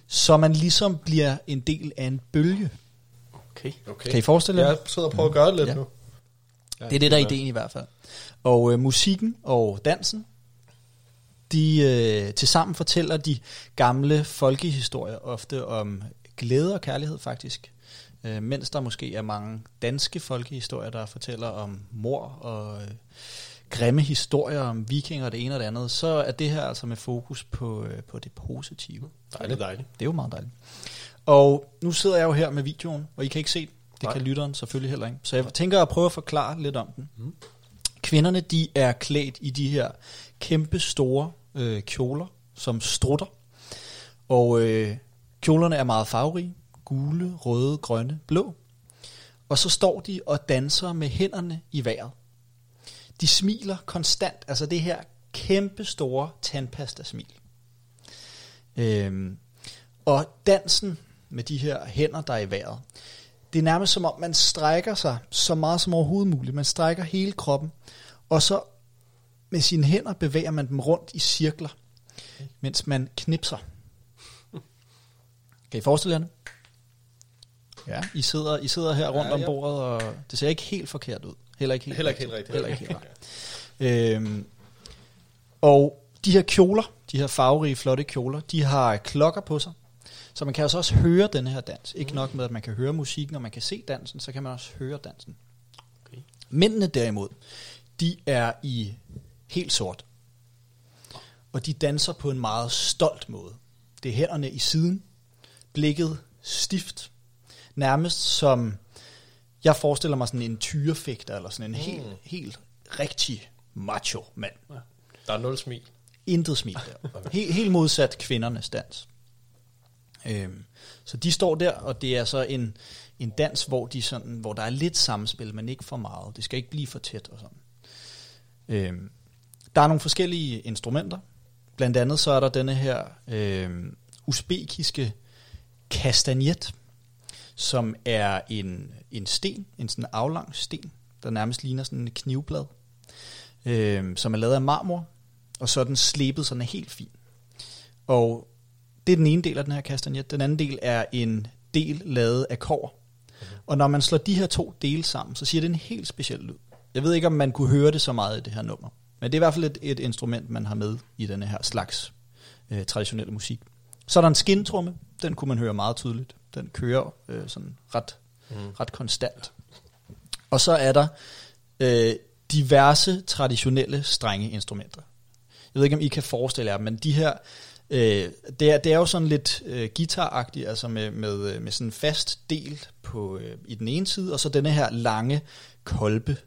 Så man ligesom bliver en del af en bølge. Okay. okay. Kan I forestille jer? Jeg sidder og prøver at gøre det lidt Ja. nu. Det er det, der er ideen i hvert fald. Og øh, musikken og dansen, de øh, tilsammen fortæller de gamle folkehistorier ofte om glæde og kærlighed faktisk. Øh, mens der måske er mange danske folkehistorier, der fortæller om mor og øh, grimme historier om vikinger og det ene og det andet, så er det her altså med fokus på, øh, på det positive. Dejligt, dejligt. Det er jo meget dejligt. Og nu sidder jeg jo her med videoen, og I kan ikke se den. Det Nej. kan lytteren selvfølgelig heller ikke. Så jeg tænker at prøve at forklare lidt om den. Mm. Kvinderne, de er klædt i de her kæmpe store øh, kjoler, som strutter. Og øh, kjolerne er meget farverige. Gule, røde, grønne, blå. Og så står de og danser med hænderne i vejret. De smiler konstant. Altså det her kæmpe store tandpasta-smil. Øhm, og dansen med de her hænder, der er i vejret, det er nærmest som om, man strækker sig så meget som overhovedet muligt. Man strækker hele kroppen, og så med sine hænder bevæger man dem rundt i cirkler, mens man knipser. Kan I forestille jer det? Ja, I sidder, I sidder her rundt Ja, ja, om bordet, og det ser ikke helt forkert ud. Heller ikke helt, Heller ikke helt rigtigt. Heller ikke helt rigtigt. øhm, og de her kjoler, de her farverige, flotte kjoler, de har klokker på sig. Så man kan altså også høre denne her dans. Ikke nok med, at man kan høre musikken, og man kan se dansen, så kan man også høre dansen. Okay. Mændene derimod, de er i helt sort. Og de danser på en meget stolt måde. Det er hænderne i siden, blikket stift, nærmest som, jeg forestiller mig sådan en tyrefægter, eller sådan en mm. helt, helt rigtig macho mand. Der er nul smil. Intet smil der. *laughs* Helt, helt modsat kvindernes dans. Øhm, så de står der, og det er så en, en dans, hvor, de sådan, hvor der er lidt samspil, men ikke for meget. Det skal ikke blive for tæt og sådan. Øhm, Der er nogle forskellige instrumenter. Blandt andet så er der denne her øh, usbekiske kastagnet, som er en, en sten, en sådan aflang sten, der nærmest ligner sådan en knivblad, øh, som er lavet af marmor, og så er den slebet, så den er helt fin. Og det er den ene del af den her kastagnet. Den anden del er en del lavet af kår. Og når man slår de her to dele sammen, så siger det en helt speciel lyd. Jeg ved ikke, om man kunne høre det så meget i det her nummer. Men det er i hvert fald et, et instrument, man har med i denne her slags øh, traditionelle musik. Så er der en skintrumme. Den kunne man høre meget tydeligt. Den kører øh, sådan ret, mm. ret konstant. Og så er der øh, diverse traditionelle strenge instrumenter. Jeg ved ikke, om I kan forestille jer, men de her, øh, det, er, det er jo sådan lidt øh, guitaragtigt, altså med, med, med sådan en fast del på, øh, i den ene side, og så denne her lange kolbe.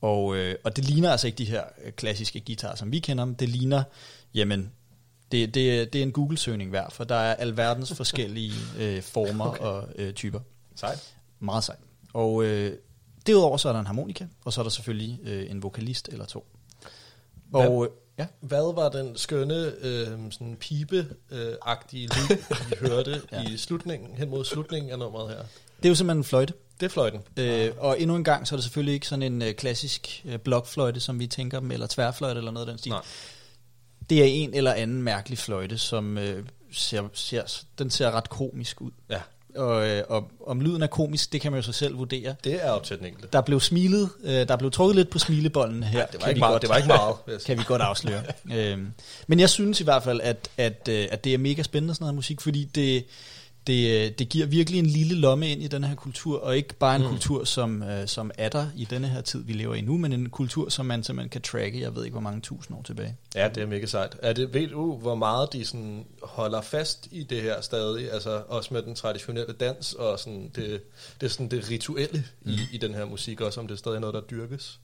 Og, øh, og det ligner altså ikke de her øh, klassiske guitarer, som vi kender dem. Det ligner, jamen, det, det, det er en Google-søgning værd, for der er alverdens forskellige *laughs* øh, former okay. og øh, typer. Sejt. Meget sejt. Og øh, derudover så er der en harmonika, og så er der selvfølgelig øh, en vokalist eller to. Og øh, ja, Hvad var den skønne øh, sådan pipe-agtige lyd, vi *laughs* hørte ja. i slutningen, hen mod slutningen af nummeret her? det er jo simpelthen en fløjte. Det er fløjten. Øh, og endnu en gang, så er det selvfølgelig ikke sådan en øh, klassisk øh, blokfløjte, som vi tænker dem, eller tværfløjte eller noget af den stil. Nej. Det er en eller anden mærkelig fløjte, som øh, ser, ser, den ser ret komisk ud. Ja, Og, øh, og om lyden er komisk, det kan man jo så selv vurdere. det er op til den enkelte. Der blev smilet, øh, der blev trukket lidt på smilebollen her. det var kan ikke meget, godt- det var ikke meget, *laughs* kan vi godt afsløre. *laughs* øhm, men jeg synes i hvert fald, at, at, øh, at det er mega spændende sådan noget musik, fordi det, det, øh, det giver virkelig en lille lomme ind i den her kultur, og ikke bare en mm. kultur, som, øh, som er der i denne her tid, vi lever i nu, men en kultur, som man simpelthen kan tracke, jeg ved ikke, hvor mange tusind år tilbage. Ja, det er mega sejt. Er det, ved du, hvor meget de sådan holder fast i det her stadig? Altså også med den traditionelle dans og sådan det, det, sådan det rituelle mm. i, i den her musik, også om det er stadig noget, der dyrkes?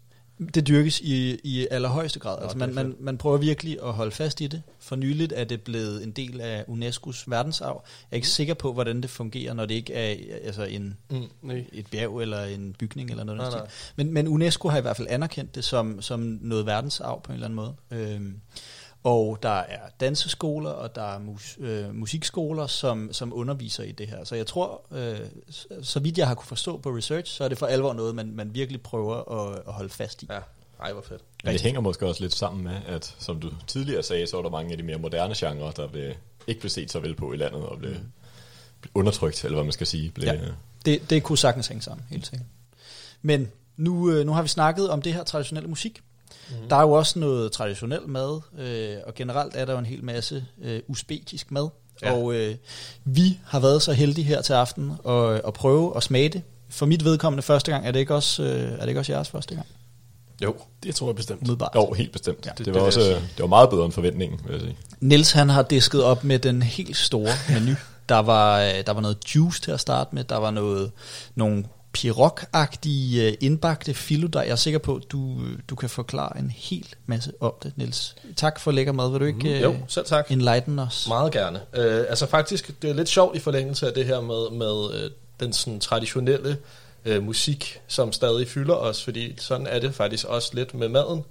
Det dyrkes i, i allerhøjeste grad. Altså man, man, man prøver virkelig at holde fast i det. For nyligt er det blevet en del af UNESCO's verdensarv. Jeg er ikke sikker på, hvordan det fungerer, når det ikke er altså en, Mm. Nej. et bjerg eller en bygning eller noget. Nej, stil. Men, men UNESCO har i hvert fald anerkendt det som, som noget verdensarv på en eller anden måde. Øhm, og der er danseskoler, og der er mus, øh, musikskoler, som, som underviser i det her. Så jeg tror, øh, så, vidt jeg har kunne forstå på research, så er det for alvor noget, man, man virkelig prøver at, at holde fast i. Ja, ej, hvor fedt. Men det hænger måske også lidt sammen med, at som du tidligere sagde, så er der mange af de mere moderne genrer, der vil, ikke blev set så vel på i landet, og blev, blev undertrykt, eller hvad man skal sige. Blev, Ja. Det, det kunne sagtens hænge sammen, helt sikkert. Men nu, øh, nu har vi snakket om det her traditionelle musik. Mm. Der er jo også noget traditionel mad, øh, og generelt er der jo en hel masse øh, usbekisk mad. Ja. Og øh, vi har været så heldige her til aften at, at prøve at smage det. For mit vedkommende første gang, er det ikke også, øh, er det ikke også jeres første gang? Jo, Det tror jeg bestemt. Umiddelbart. Jo, helt bestemt. Ja, det- det, det, det var jeg også, det var meget bedre end forventningen, vil jeg sige. Niels han har disket op med den helt store menu. Der var, øh, der var noget juice til at starte med, der var noget, nogle pirog-agtige øh, indbagte filoder. Jeg er sikker på, at du, øh, du kan forklare en hel masse om det, Niels. Tak for lækker mad. Vil du ikke jo, øh, selv tak. enlighten os? Meget gerne. Øh, altså faktisk, det er lidt sjovt i forlængelse af det her med, med øh, den sådan traditionelle øh, musik, som stadig fylder os, fordi sådan er det faktisk også lidt med maden,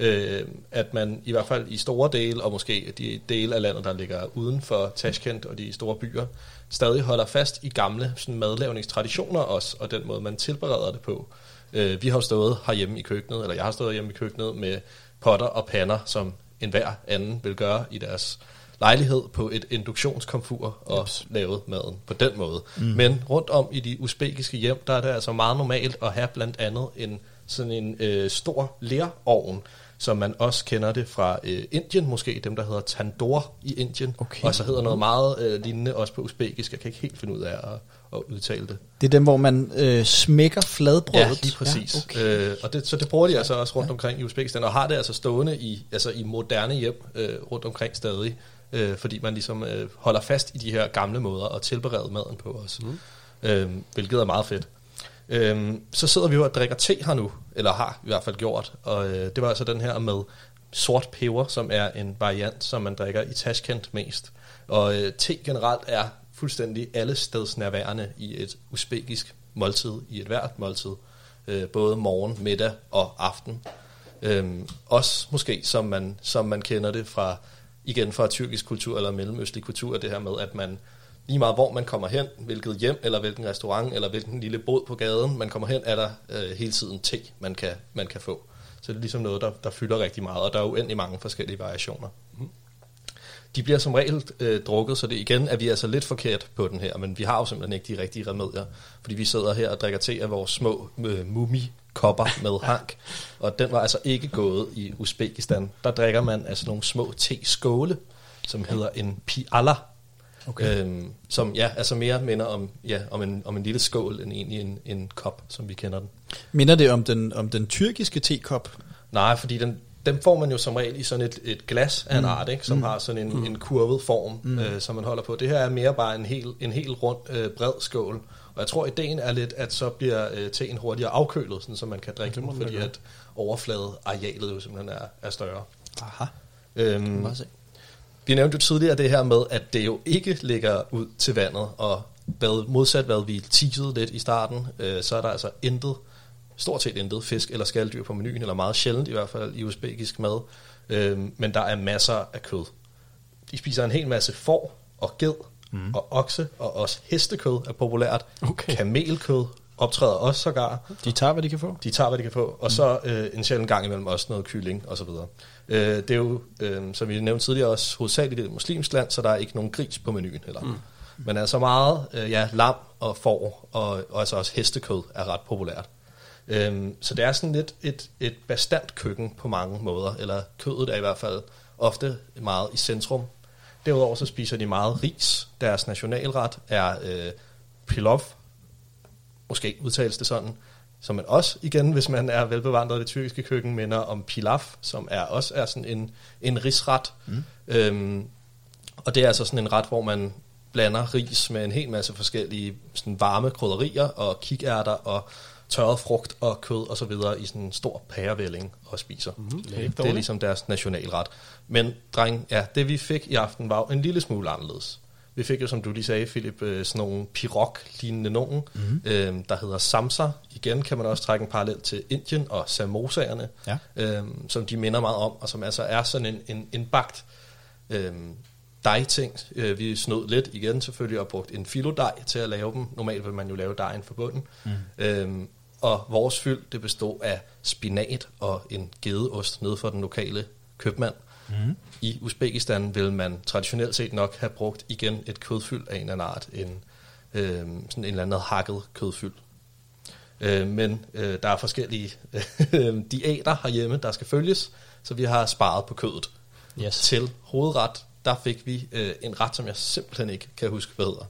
øh, at man i hvert fald i store dele, og måske de dele af landet, der ligger uden for Tashkent og de store byer, stadig holder fast i gamle sådan madlavningstraditioner også, og den måde, man tilbereder det på. Øh, vi har jo stået herhjemme i køkkenet, eller jeg har stået hjemme i køkkenet med potter og pander, som enhver anden vil gøre i deres lejlighed på et induktionskomfur og Jeps. lavet maden på den måde. Mm. Men rundt om i de usbekiske hjem, der er det altså meget normalt at have blandt andet en sådan en øh, stor lerovn, som man også kender det fra øh, Indien, måske dem, der hedder tandoor i Indien, Okay. og så hedder noget meget øh, lignende også på usbekisk. Jeg kan ikke helt finde ud af at, at udtale det. Det er dem, hvor man øh, smækker fladbrødet. Ja, lige præcis. Ja, Ja, okay. øh, og det, så det bruger de altså også rundt omkring i Uzbekistan, og har det altså stående i, altså i moderne hjem øh, rundt omkring stadig, øh, fordi man ligesom øh, holder fast i de her gamle måder at tilberede maden på os, mm. øh, hvilket er meget fedt. Øh, så sidder vi jo og drikker te her nu, eller har i hvert fald gjort, og øh, det var altså den her med sort peber, som er en variant, som man drikker i Tashkent mest. Og øh, te generelt er fuldstændig alle steds nærværende i et usbekisk måltid, i et hvert måltid. Øh, både morgen, middag og aften. Øh, også måske, som man, som man kender det fra, igen fra tyrkisk kultur eller mellemøstlig kultur, det her med, at man lige meget hvor man kommer hen, hvilket hjem, eller hvilken restaurant, eller hvilken lille båd på gaden, man kommer hen, er der øh, hele tiden te, man kan, man kan få. Så det er ligesom noget, der, der fylder rigtig meget, og der er uendelig mange forskellige variationer. De bliver som regel øh, drukket, så det igen er vi altså lidt forkert på den her, men vi har jo simpelthen ikke de rigtige remedier, fordi vi sidder her og drikker te af vores små øh, mumi-kopper med *laughs* hank, og den var altså ikke gået i Uzbekistan. Der drikker man altså nogle små te-skåle, som hedder en piala, okay. øhm, som ja, altså mere minder om, ja, om, en, om en lille skål end egentlig en, en kop, som vi kender den. Minder det om den, om den tyrkiske tekop? Nej, fordi den, dem får man jo som regel i sådan et, et glas af en art, ikke, som mm. har sådan en, mm. en kurvet form, mm. øh, som man holder på. Det her er mere bare en helt en hel rund, øh, bred skål. Og jeg tror, ideen er lidt, at så bliver øh, teen hurtigere afkølet, sådan, så man kan drikke den, fordi at overfladearealet jo simpelthen er, er større. Aha. Øhm, Må se. Vi nævnte jo tidligere det her med, at det jo ikke ligger ud til vandet, og hvad, modsat hvad vi teasede lidt i starten, øh, så er der altså intet, stort set intet fisk eller skalddyr på menuen, eller meget sjældent i hvert fald i uzbekisk mad, øh, men der er masser af kød. De spiser en hel masse får og ged mm. og okse, og også hestekød er populært. Okay. Kamelkød optræder også sågar. De tager, hvad de kan få. De tager, hvad de kan få. Og så øh, en sjældent gang imellem også noget kylling og så videre. Øh, det er jo, øh, som vi nævnte tidligere, også hovedsageligt et muslimsk land, så der er ikke nogen gris på menuen heller. Mm. Men altså meget øh, ja, lam og får, og, og altså også hestekød er ret populært. Øhm, så det er sådan lidt et, et bastant køkken på mange måder, eller kødet er i hvert fald ofte meget i centrum. Derudover så spiser de meget ris. Deres nationalret er øh, pilaf, måske udtales det sådan, som man også, igen, hvis man er velbevandret i det tyrkiske køkken, minder om pilaf, som er også er sådan en, en risret. Mm. Øhm, og det er altså sådan en ret, hvor man blander ris med en hel masse forskellige sådan varme krydderier og kikærter og tørret frugt og kød og så videre i sådan en stor pærevælling og spiser. Mm, det er ligesom deres nationalret. Men dreng, ja, det vi fik i aften var jo en lille smule anderledes. Vi fik jo, som du lige sagde, Philip, øh, sådan nogle pirog-lignende nogen, mm. øhm, der hedder samsa. Igen kan man også trække en parallel til Indien og samosagerne, Ja. øhm, som de minder meget om, og som altså er sådan en, en, en bagt øhm, dejting. Øh, vi snød lidt igen selvfølgelig og brugt en filodej til at lave dem. Normalt vil man jo lave dejen fra bunden. Mm. Øhm, og vores fyld, det bestod af spinat og en gedeost nede for den lokale købmand. Mm. I Uzbekistan vil man traditionelt set nok have brugt igen et kødfyld af en eller anden art, en, øhm, sådan en eller anden hakket kødfyld. Øh, men øh, der er forskellige *laughs* øh, diæter herhjemme, der skal følges, så vi har sparet på kødet. Yes. Til hovedret, der fik vi øh, en ret, som jeg simpelthen ikke kan huske, hvad hedder,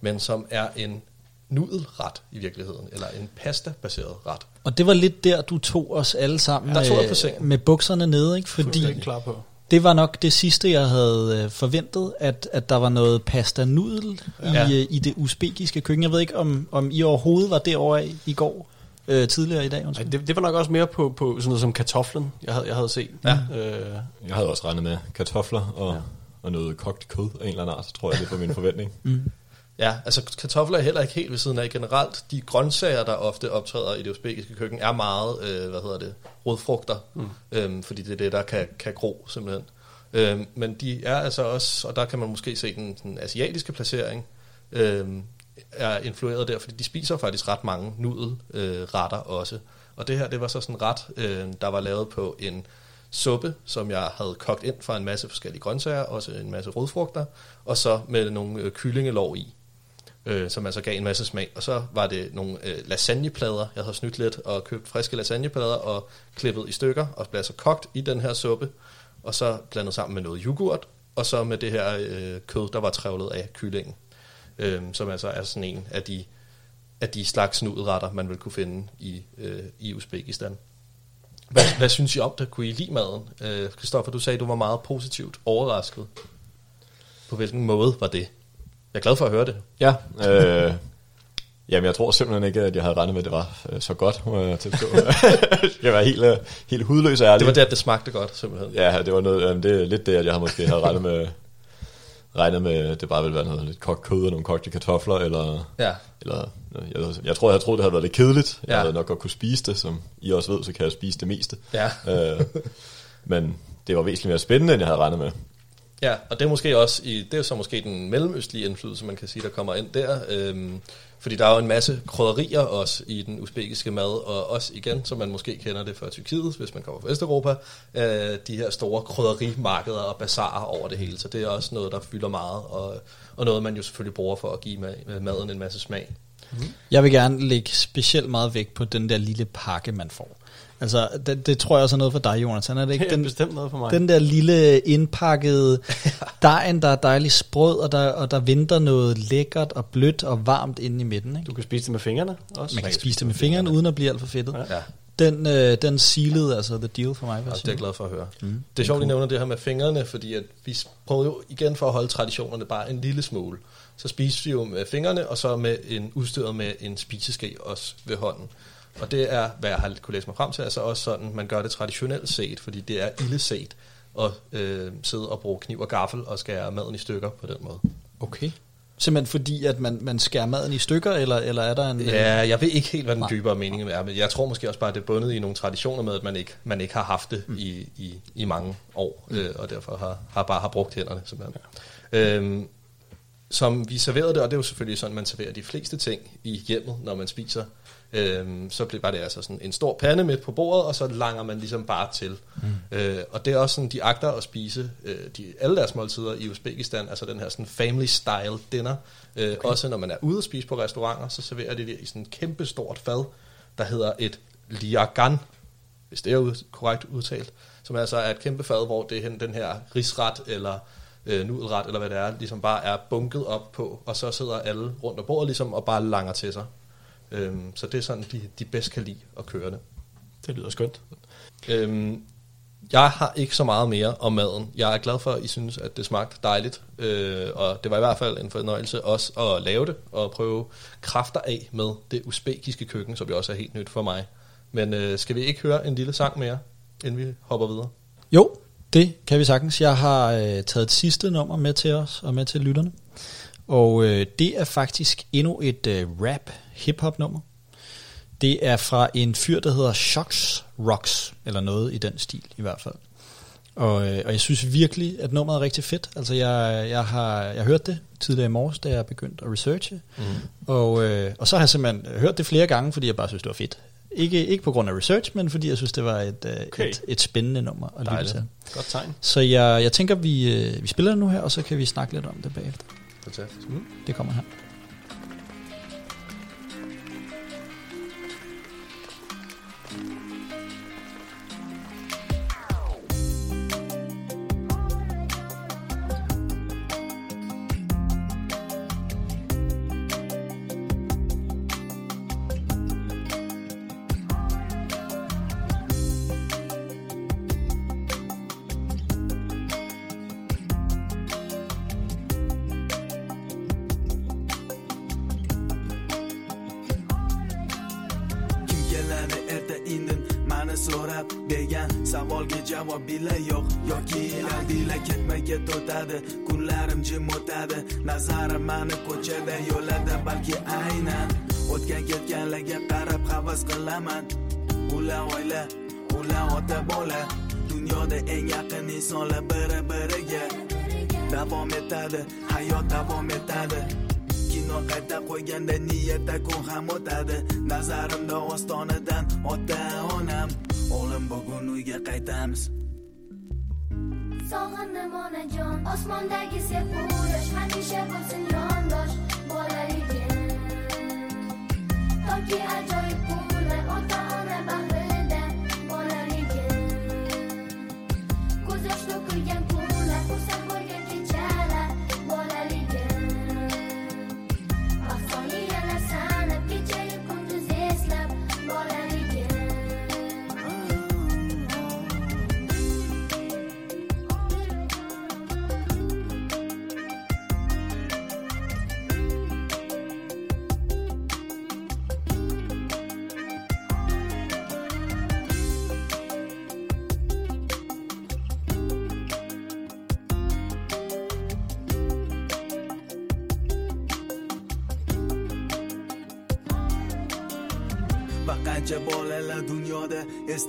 men som er en nudelret i virkeligheden, eller en pasta-baseret ret. Og det var lidt der, du tog os alle sammen Der tog jeg på med, sengen. med bukserne nede, ikke? Fordi Fuldstændig klar på. Det var nok det sidste, jeg havde øh, forventet, at, at der var noget pasta nudel ja. I, øh, i det uzbekiske køkken. Jeg ved ikke, om, om I overhovedet var derovre i, i går, øh, tidligere i dag. Ej, Undskyld. det, det var nok også mere på, på sådan noget som kartoflen, jeg havde, jeg havde set. Ja. Øh, Jeg havde også regnet med kartofler og, ja. og noget kogt kød af en eller anden art, tror jeg, det var min forventning. *laughs* Ja, altså kartofler er heller ikke helt ved siden af generelt. De grøntsager, der ofte optræder i det uzbekiske køkken, er meget, øh, hvad hedder det, rodfrugter, mm. øhm, fordi det er det, der kan, kan gro simpelthen. Øhm, men de er altså også, og der kan man måske se den, den asiatiske placering, øhm, er influeret der, fordi de spiser faktisk ret mange nudelretter øh, retter også. Og det her, det var så sådan en ret, øh, der var lavet på en suppe, som jeg havde kogt ind fra en masse forskellige grøntsager, også en masse rodfrugter, og så med nogle øh, kyllingelår i øh, som altså gav en masse smag. Og så var det nogle øh, lasagneplader, jeg havde snydt lidt og købt friske lasagneplader og klippet i stykker og blev så kogt i den her suppe, og så blandet sammen med noget yoghurt, og så med det her øh, kød, der var trævlet af kyllingen, øh, som altså er sådan en af de, af de slags nudretter, man vil kunne finde i, øh, i Uzbekistan. Hvad, hvad synes I om det? Kunne I lide maden? Øh, du sagde, du var meget positivt overrasket. På hvilken måde var det? Jeg er glad for at høre det. Ja, øh, jamen jeg tror simpelthen ikke, at jeg havde regnet med, at det var øh, så godt, må jeg tilstå. *laughs* jeg var helt, øh, helt hudløs ærlig. Det var det, at det smagte godt, simpelthen. Ja, det var noget, det er lidt det, at jeg måske havde regnet med, regnet med, at det bare ville være noget lidt kogt kød og nogle kogte kartofler, eller, Ja. eller jeg, jeg tror, jeg troede, det havde været lidt kedeligt. Jeg Ja. havde nok godt kunne spise det, som I også ved, så kan jeg spise det meste. Ja. Øh, men det var væsentligt mere spændende, end jeg havde regnet med. Ja, og det er måske også i, det er så måske den mellemøstlige indflydelse, man kan sige, der kommer ind der. Øhm, fordi der er jo en masse krydderier også i den usbekiske mad, og også igen, som man måske kender det fra Tyrkiet, hvis man kommer fra Vesteuropa, øh, de her store krydderimarkeder og bazarer over det hele. Så det er også noget, der fylder meget, og, og noget, man jo selvfølgelig bruger for at give maden en masse smag. Jeg vil gerne lægge specielt meget vægt på den der lille pakke, man får. Altså, det, det tror jeg også er noget for dig, Jonathan. Er det ikke Det er den, bestemt noget for mig. den der lille indpakkede *laughs* dejen, der er dejlig sprød, og der, og der venter noget lækkert og blødt og varmt inde i midten. Ikke? Du kan spise det med fingrene også. Man kan spise det med fingrene, uden at blive alt for fedtet. Ja. Den, øh, den sealede altså the deal for mig. Og det er jeg glad for at høre. Mm. Det er sjovt, at I nævner det her med fingrene, fordi at vi prøvede jo igen for at holde traditionerne bare en lille smule. Så spiste vi jo med fingrene, og så med en udstyret med en spiseske også ved hånden. Og det er, hvad jeg har kunne læse mig frem til, altså også sådan, man gør det traditionelt set, fordi det er illeset at øh, sidde og bruge kniv og gaffel og skære maden i stykker på den måde. Okay. Simpelthen fordi, at man, man skærer maden i stykker, eller, eller er der en... øh, Ja, jeg ved ikke helt, hvad den Nej. dybere mening er, men jeg tror måske også bare, at det er bundet i nogle traditioner med, at man ikke, man ikke har haft det mm. i, i, i mange år, mm. øh, og derfor har, har bare har brugt hænderne. Simpelthen. Ja. Øhm, som vi serverede det, og det er jo selvfølgelig sådan, man serverer de fleste ting i hjemmet, når man spiser. Øhm, så bliver bare det altså sådan en stor pande midt på bordet, og så langer man ligesom bare til. Mm. Øh, og det er også sådan, de agter at spise øh, de, alle deres måltider i Uzbekistan, altså den her sådan family style dinner. Øh, okay. Også når man er ude at spise på restauranter, så serverer de det i sådan et kæmpe stort fad, der hedder et liagan, hvis det er ud, korrekt udtalt, som altså er et kæmpe fad, hvor det er hen- den her risret eller øh, nudelret, eller hvad det er, ligesom bare er bunket op på, og så sidder alle rundt om bordet ligesom og bare langer til sig. Øhm, så det er sådan, de, de bedst kan lide at køre det. Det lyder skønt. Øhm, jeg har ikke så meget mere om maden. Jeg er glad for, at I synes, at det smagte dejligt. Øh, og det var i hvert fald en fornøjelse også at lave det, og prøve kræfter af med det usbekiske køkken, som jo også er helt nyt for mig. Men øh, skal vi ikke høre en lille sang mere, inden vi hopper videre? Jo, det kan vi sagtens. Jeg har øh, taget et sidste nummer med til os og med til lytterne. Og øh, det er faktisk endnu et øh, rap hip-hop nummer. Det er fra en fyr, der hedder Shocks Rocks, eller noget i den stil i hvert fald. Og, øh, og jeg synes virkelig, at nummeret er rigtig fedt. Altså jeg, jeg har jeg hørt det tidligere i morges, da jeg begyndte at researche. Mm. Og, øh, og så har jeg simpelthen hørt det flere gange, fordi jeg bare synes, det var fedt. Ikke, ikke på grund af research, men fordi jeg synes, det var et, øh, Okay. et, et spændende nummer at lytte Dejligt. til. Godt tegn. Så jeg, jeg tænker, vi, øh, vi spiller det nu her, og så kan vi snakke lidt om det bagefter. Fantastisk. Det kommer her. Insonlar biri biriga davom etadi hayot davom etadi kino qayta qo'yganda niyatda kun ham o'tadi nazarimda ostonadan ota onam o'g'lim bugun uyga qaytamiz. Sog'indim onajon osmondagi sepurash hamisha bo'lsin yondosh bolaligim toki ajoyib kunlar ota ona bag'rida что-то я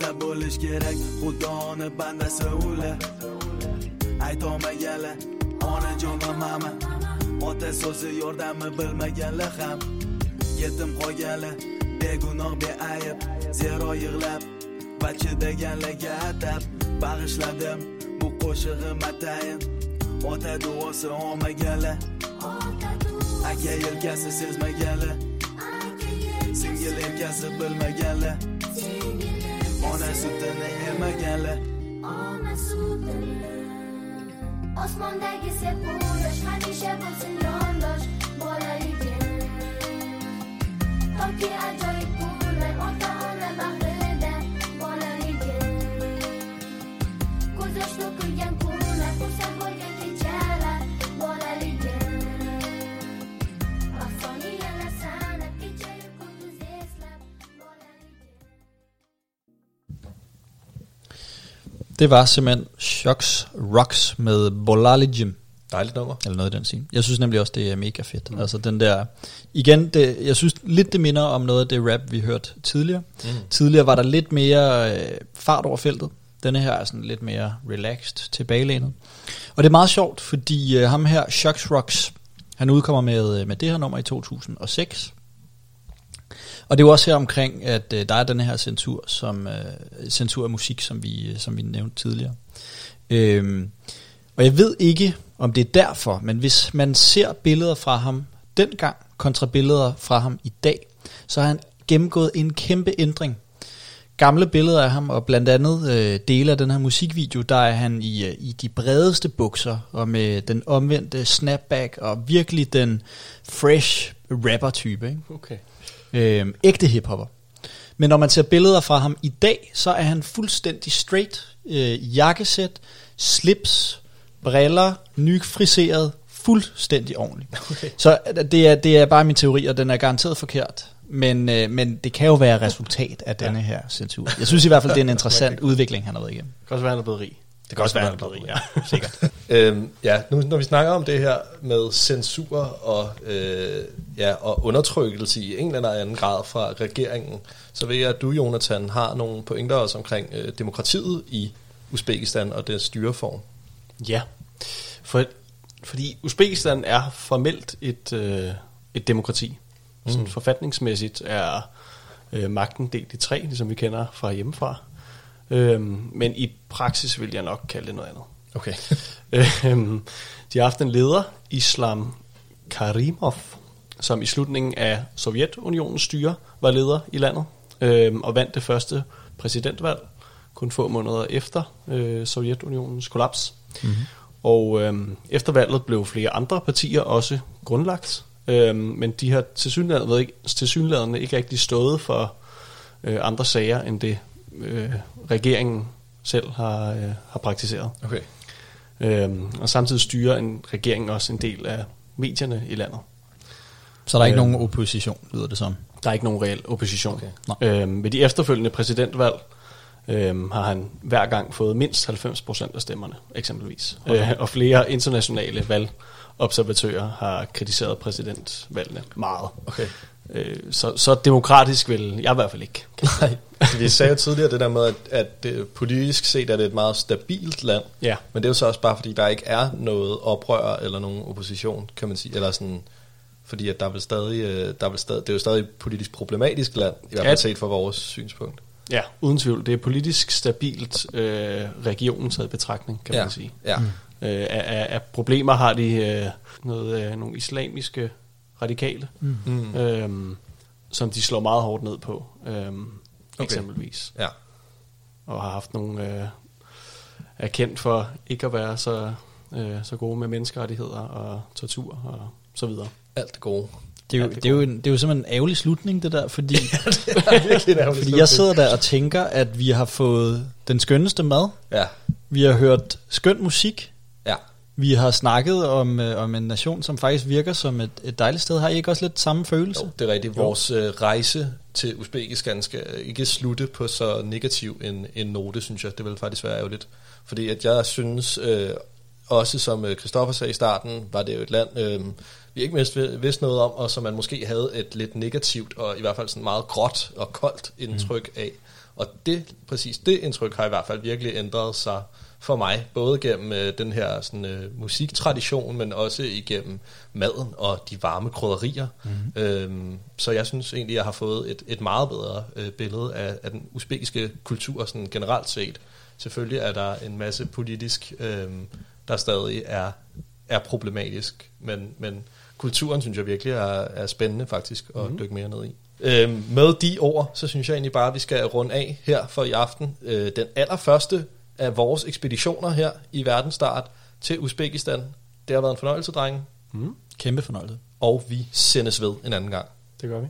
eslab bo'lish kerak xudoni bandasi ular aytolmaganlar onajon va mama. Ota so'zi yordami bilmaganlar ham. Yetim qolganlar begunoh beayb. Zero yig'lab va chidaganlarga atab. Bag'ishladim bu qo'shig'im atayin ota duosi olmaganlar aka yelkasi sezmaganlar singil erkasi bilmaganlar ona sutini emaganlar Osmondagi sepo'yosh hamisha bo'lsin yondosh bolaligim Toki ajoyib Det var simpelthen Shocks Rocks med Bolali Jim. Dejligt nummer. Eller noget i den scene. Jeg synes nemlig også, det er mega fedt. Mm. Altså den der, igen, det, jeg synes lidt det minder om noget af det rap, vi hørte tidligere. Mm. Tidligere var der lidt mere øh, fart over feltet. Denne her er sådan lidt mere relaxed, tilbagelænet. Og det er meget sjovt, fordi øh, ham her, Shocks Rocks, han udkommer med, øh, med det her nummer i 2006. Og det er jo også her omkring, at øh, der er den her censur, som, øh, censur af musik, som vi, øh, som vi nævnte tidligere. Øhm, og jeg ved ikke, om det er derfor, men hvis man ser billeder fra ham dengang, kontra billeder fra ham i dag, så har han gennemgået en kæmpe ændring. Gamle billeder af ham, og blandt andet øh, dele af den her musikvideo, der er han i, øh, i de bredeste bukser, og med den omvendte snapback, og virkelig den fresh rapper-type. Ikke? Okay øh, ægte hiphopper. Men når man ser billeder fra ham i dag, så er han fuldstændig straight. Øh, jakkesæt, slips, briller, nyfriseret, fuldstændig ordentligt. Okay. Så øh, det er, det er bare min teori, og den er garanteret forkert. Men, øh, men det kan jo være resultat af denne her censur. Jeg synes i hvert fald, det er en *laughs* interessant udvikling, han har været igennem. Det kan også være, han er blevet rig. Det kan også være, blevet rig, ja. *laughs* Sikkert. Øhm, ja, nu når vi snakker om det her med censur og, øh, ja, og undertrykkelse i en eller anden grad fra regeringen, så ved jeg, at du, Jonathan, har nogle pointer også omkring øh, demokratiet i Uzbekistan og dets styreform. Ja, for, fordi Uzbekistan er formelt et, øh, et demokrati. Mm. Sådan forfatningsmæssigt er øh, magten delt i tre, ligesom vi kender fra hjemmefra. Øhm, men i praksis vil jeg nok kalde det noget andet. Okay. *laughs* Øhm, de har haft en leder, Islam Karimov, som i slutningen af Sovjetunionens styre var leder i landet, øhm, og vandt det første præsidentvalg, kun få måneder efter øh, Sovjetunionens kollaps. Mm-hmm. Og øhm, efter valget blev flere andre partier også grundlagt, øhm, men de har tilsyneladende ikke, tilsyneladende ikke rigtig stået for øh, andre sager end det, øh, regeringen selv har, øh, har praktiseret. Okay. Øhm, og samtidig styrer en regering også en del af medierne i landet. Så der er ikke Øhm. nogen opposition, lyder det som. Der er ikke nogen reel opposition. Okay. Øhm, ved de efterfølgende præsidentvalg øhm, har han hver gang fået mindst 90% af stemmerne, eksempelvis. Okay. Øh, og flere internationale valgobservatører har kritiseret præsidentvalgene meget. Okay. Øh, så, så demokratisk vil jeg i hvert fald ikke. *laughs* Nej, altså, vi sagde jo tidligere det der med, at, at det, politisk set er det et meget stabilt land. Ja. Men det er jo så også bare, fordi der ikke er noget oprør eller nogen opposition, kan man sige. Eller sådan, fordi at der er vel stadig, øh, der er vel stadig, det er jo stadig et politisk problematisk land, i hvert fald set fra vores synspunkt. Ja, uden tvivl. Det er politisk stabilt øh, regionen taget i betragtning, kan ja. man sige. Ja. Øh, af, af, af problemer har de øh, noget, øh, nogle islamiske radikale, Mm. øhm, som de slår meget hårdt ned på, øhm, okay. eksempelvis. Ja. Og har haft nogle, øh, er kendt for ikke at være så, øh, så gode med menneskerettigheder og tortur og så videre. Alt det gode. Det er, jo, Ja, det er det, er jo en, det er jo simpelthen en ærgerlig slutning, det der, fordi, *laughs* Virkelig en ærgerlig *laughs* fordi jeg sidder der og tænker, at vi har fået den skønneste mad, Ja. vi har hørt skøn musik, Ja. Vi har snakket om, øh, om en nation, som faktisk virker som et, et dejligt sted. Har I ikke også lidt samme følelse? Jo, det er rigtigt. Vores øh, rejse til Uzbekistan skal ikke slutte på så negativ en, en note, synes jeg. Det vil faktisk være ærgerligt. Fordi at jeg synes, øh, også som øh, Christoffer sagde i starten, var det jo et land, øh, vi ikke mindst vid- vidste noget om, og som man måske havde et lidt negativt, og i hvert fald sådan meget gråt og koldt indtryk af. Og det, præcis det indtryk har i hvert fald virkelig ændret sig for mig, både gennem øh, den her sådan, øh, musiktradition, men også igennem maden og de varme krydderier. Mm. Øhm, så jeg synes egentlig, jeg har fået et, et meget bedre øh, billede af, af den usbekiske kultur sådan generelt set. Selvfølgelig er der en masse politisk, øh, der stadig er, er problematisk, men, men kulturen synes jeg virkelig er, er spændende faktisk at mm. dykke mere ned i. Øhm, med de ord, så synes jeg egentlig bare, at vi skal runde af her for i aften. Øh, den allerførste af vores ekspeditioner her i verdensstart til Uzbekistan. Det har været en fornøjelse, drenge. Kæmpe fornøjelse. Og vi sendes ved en anden gang. Det gør vi.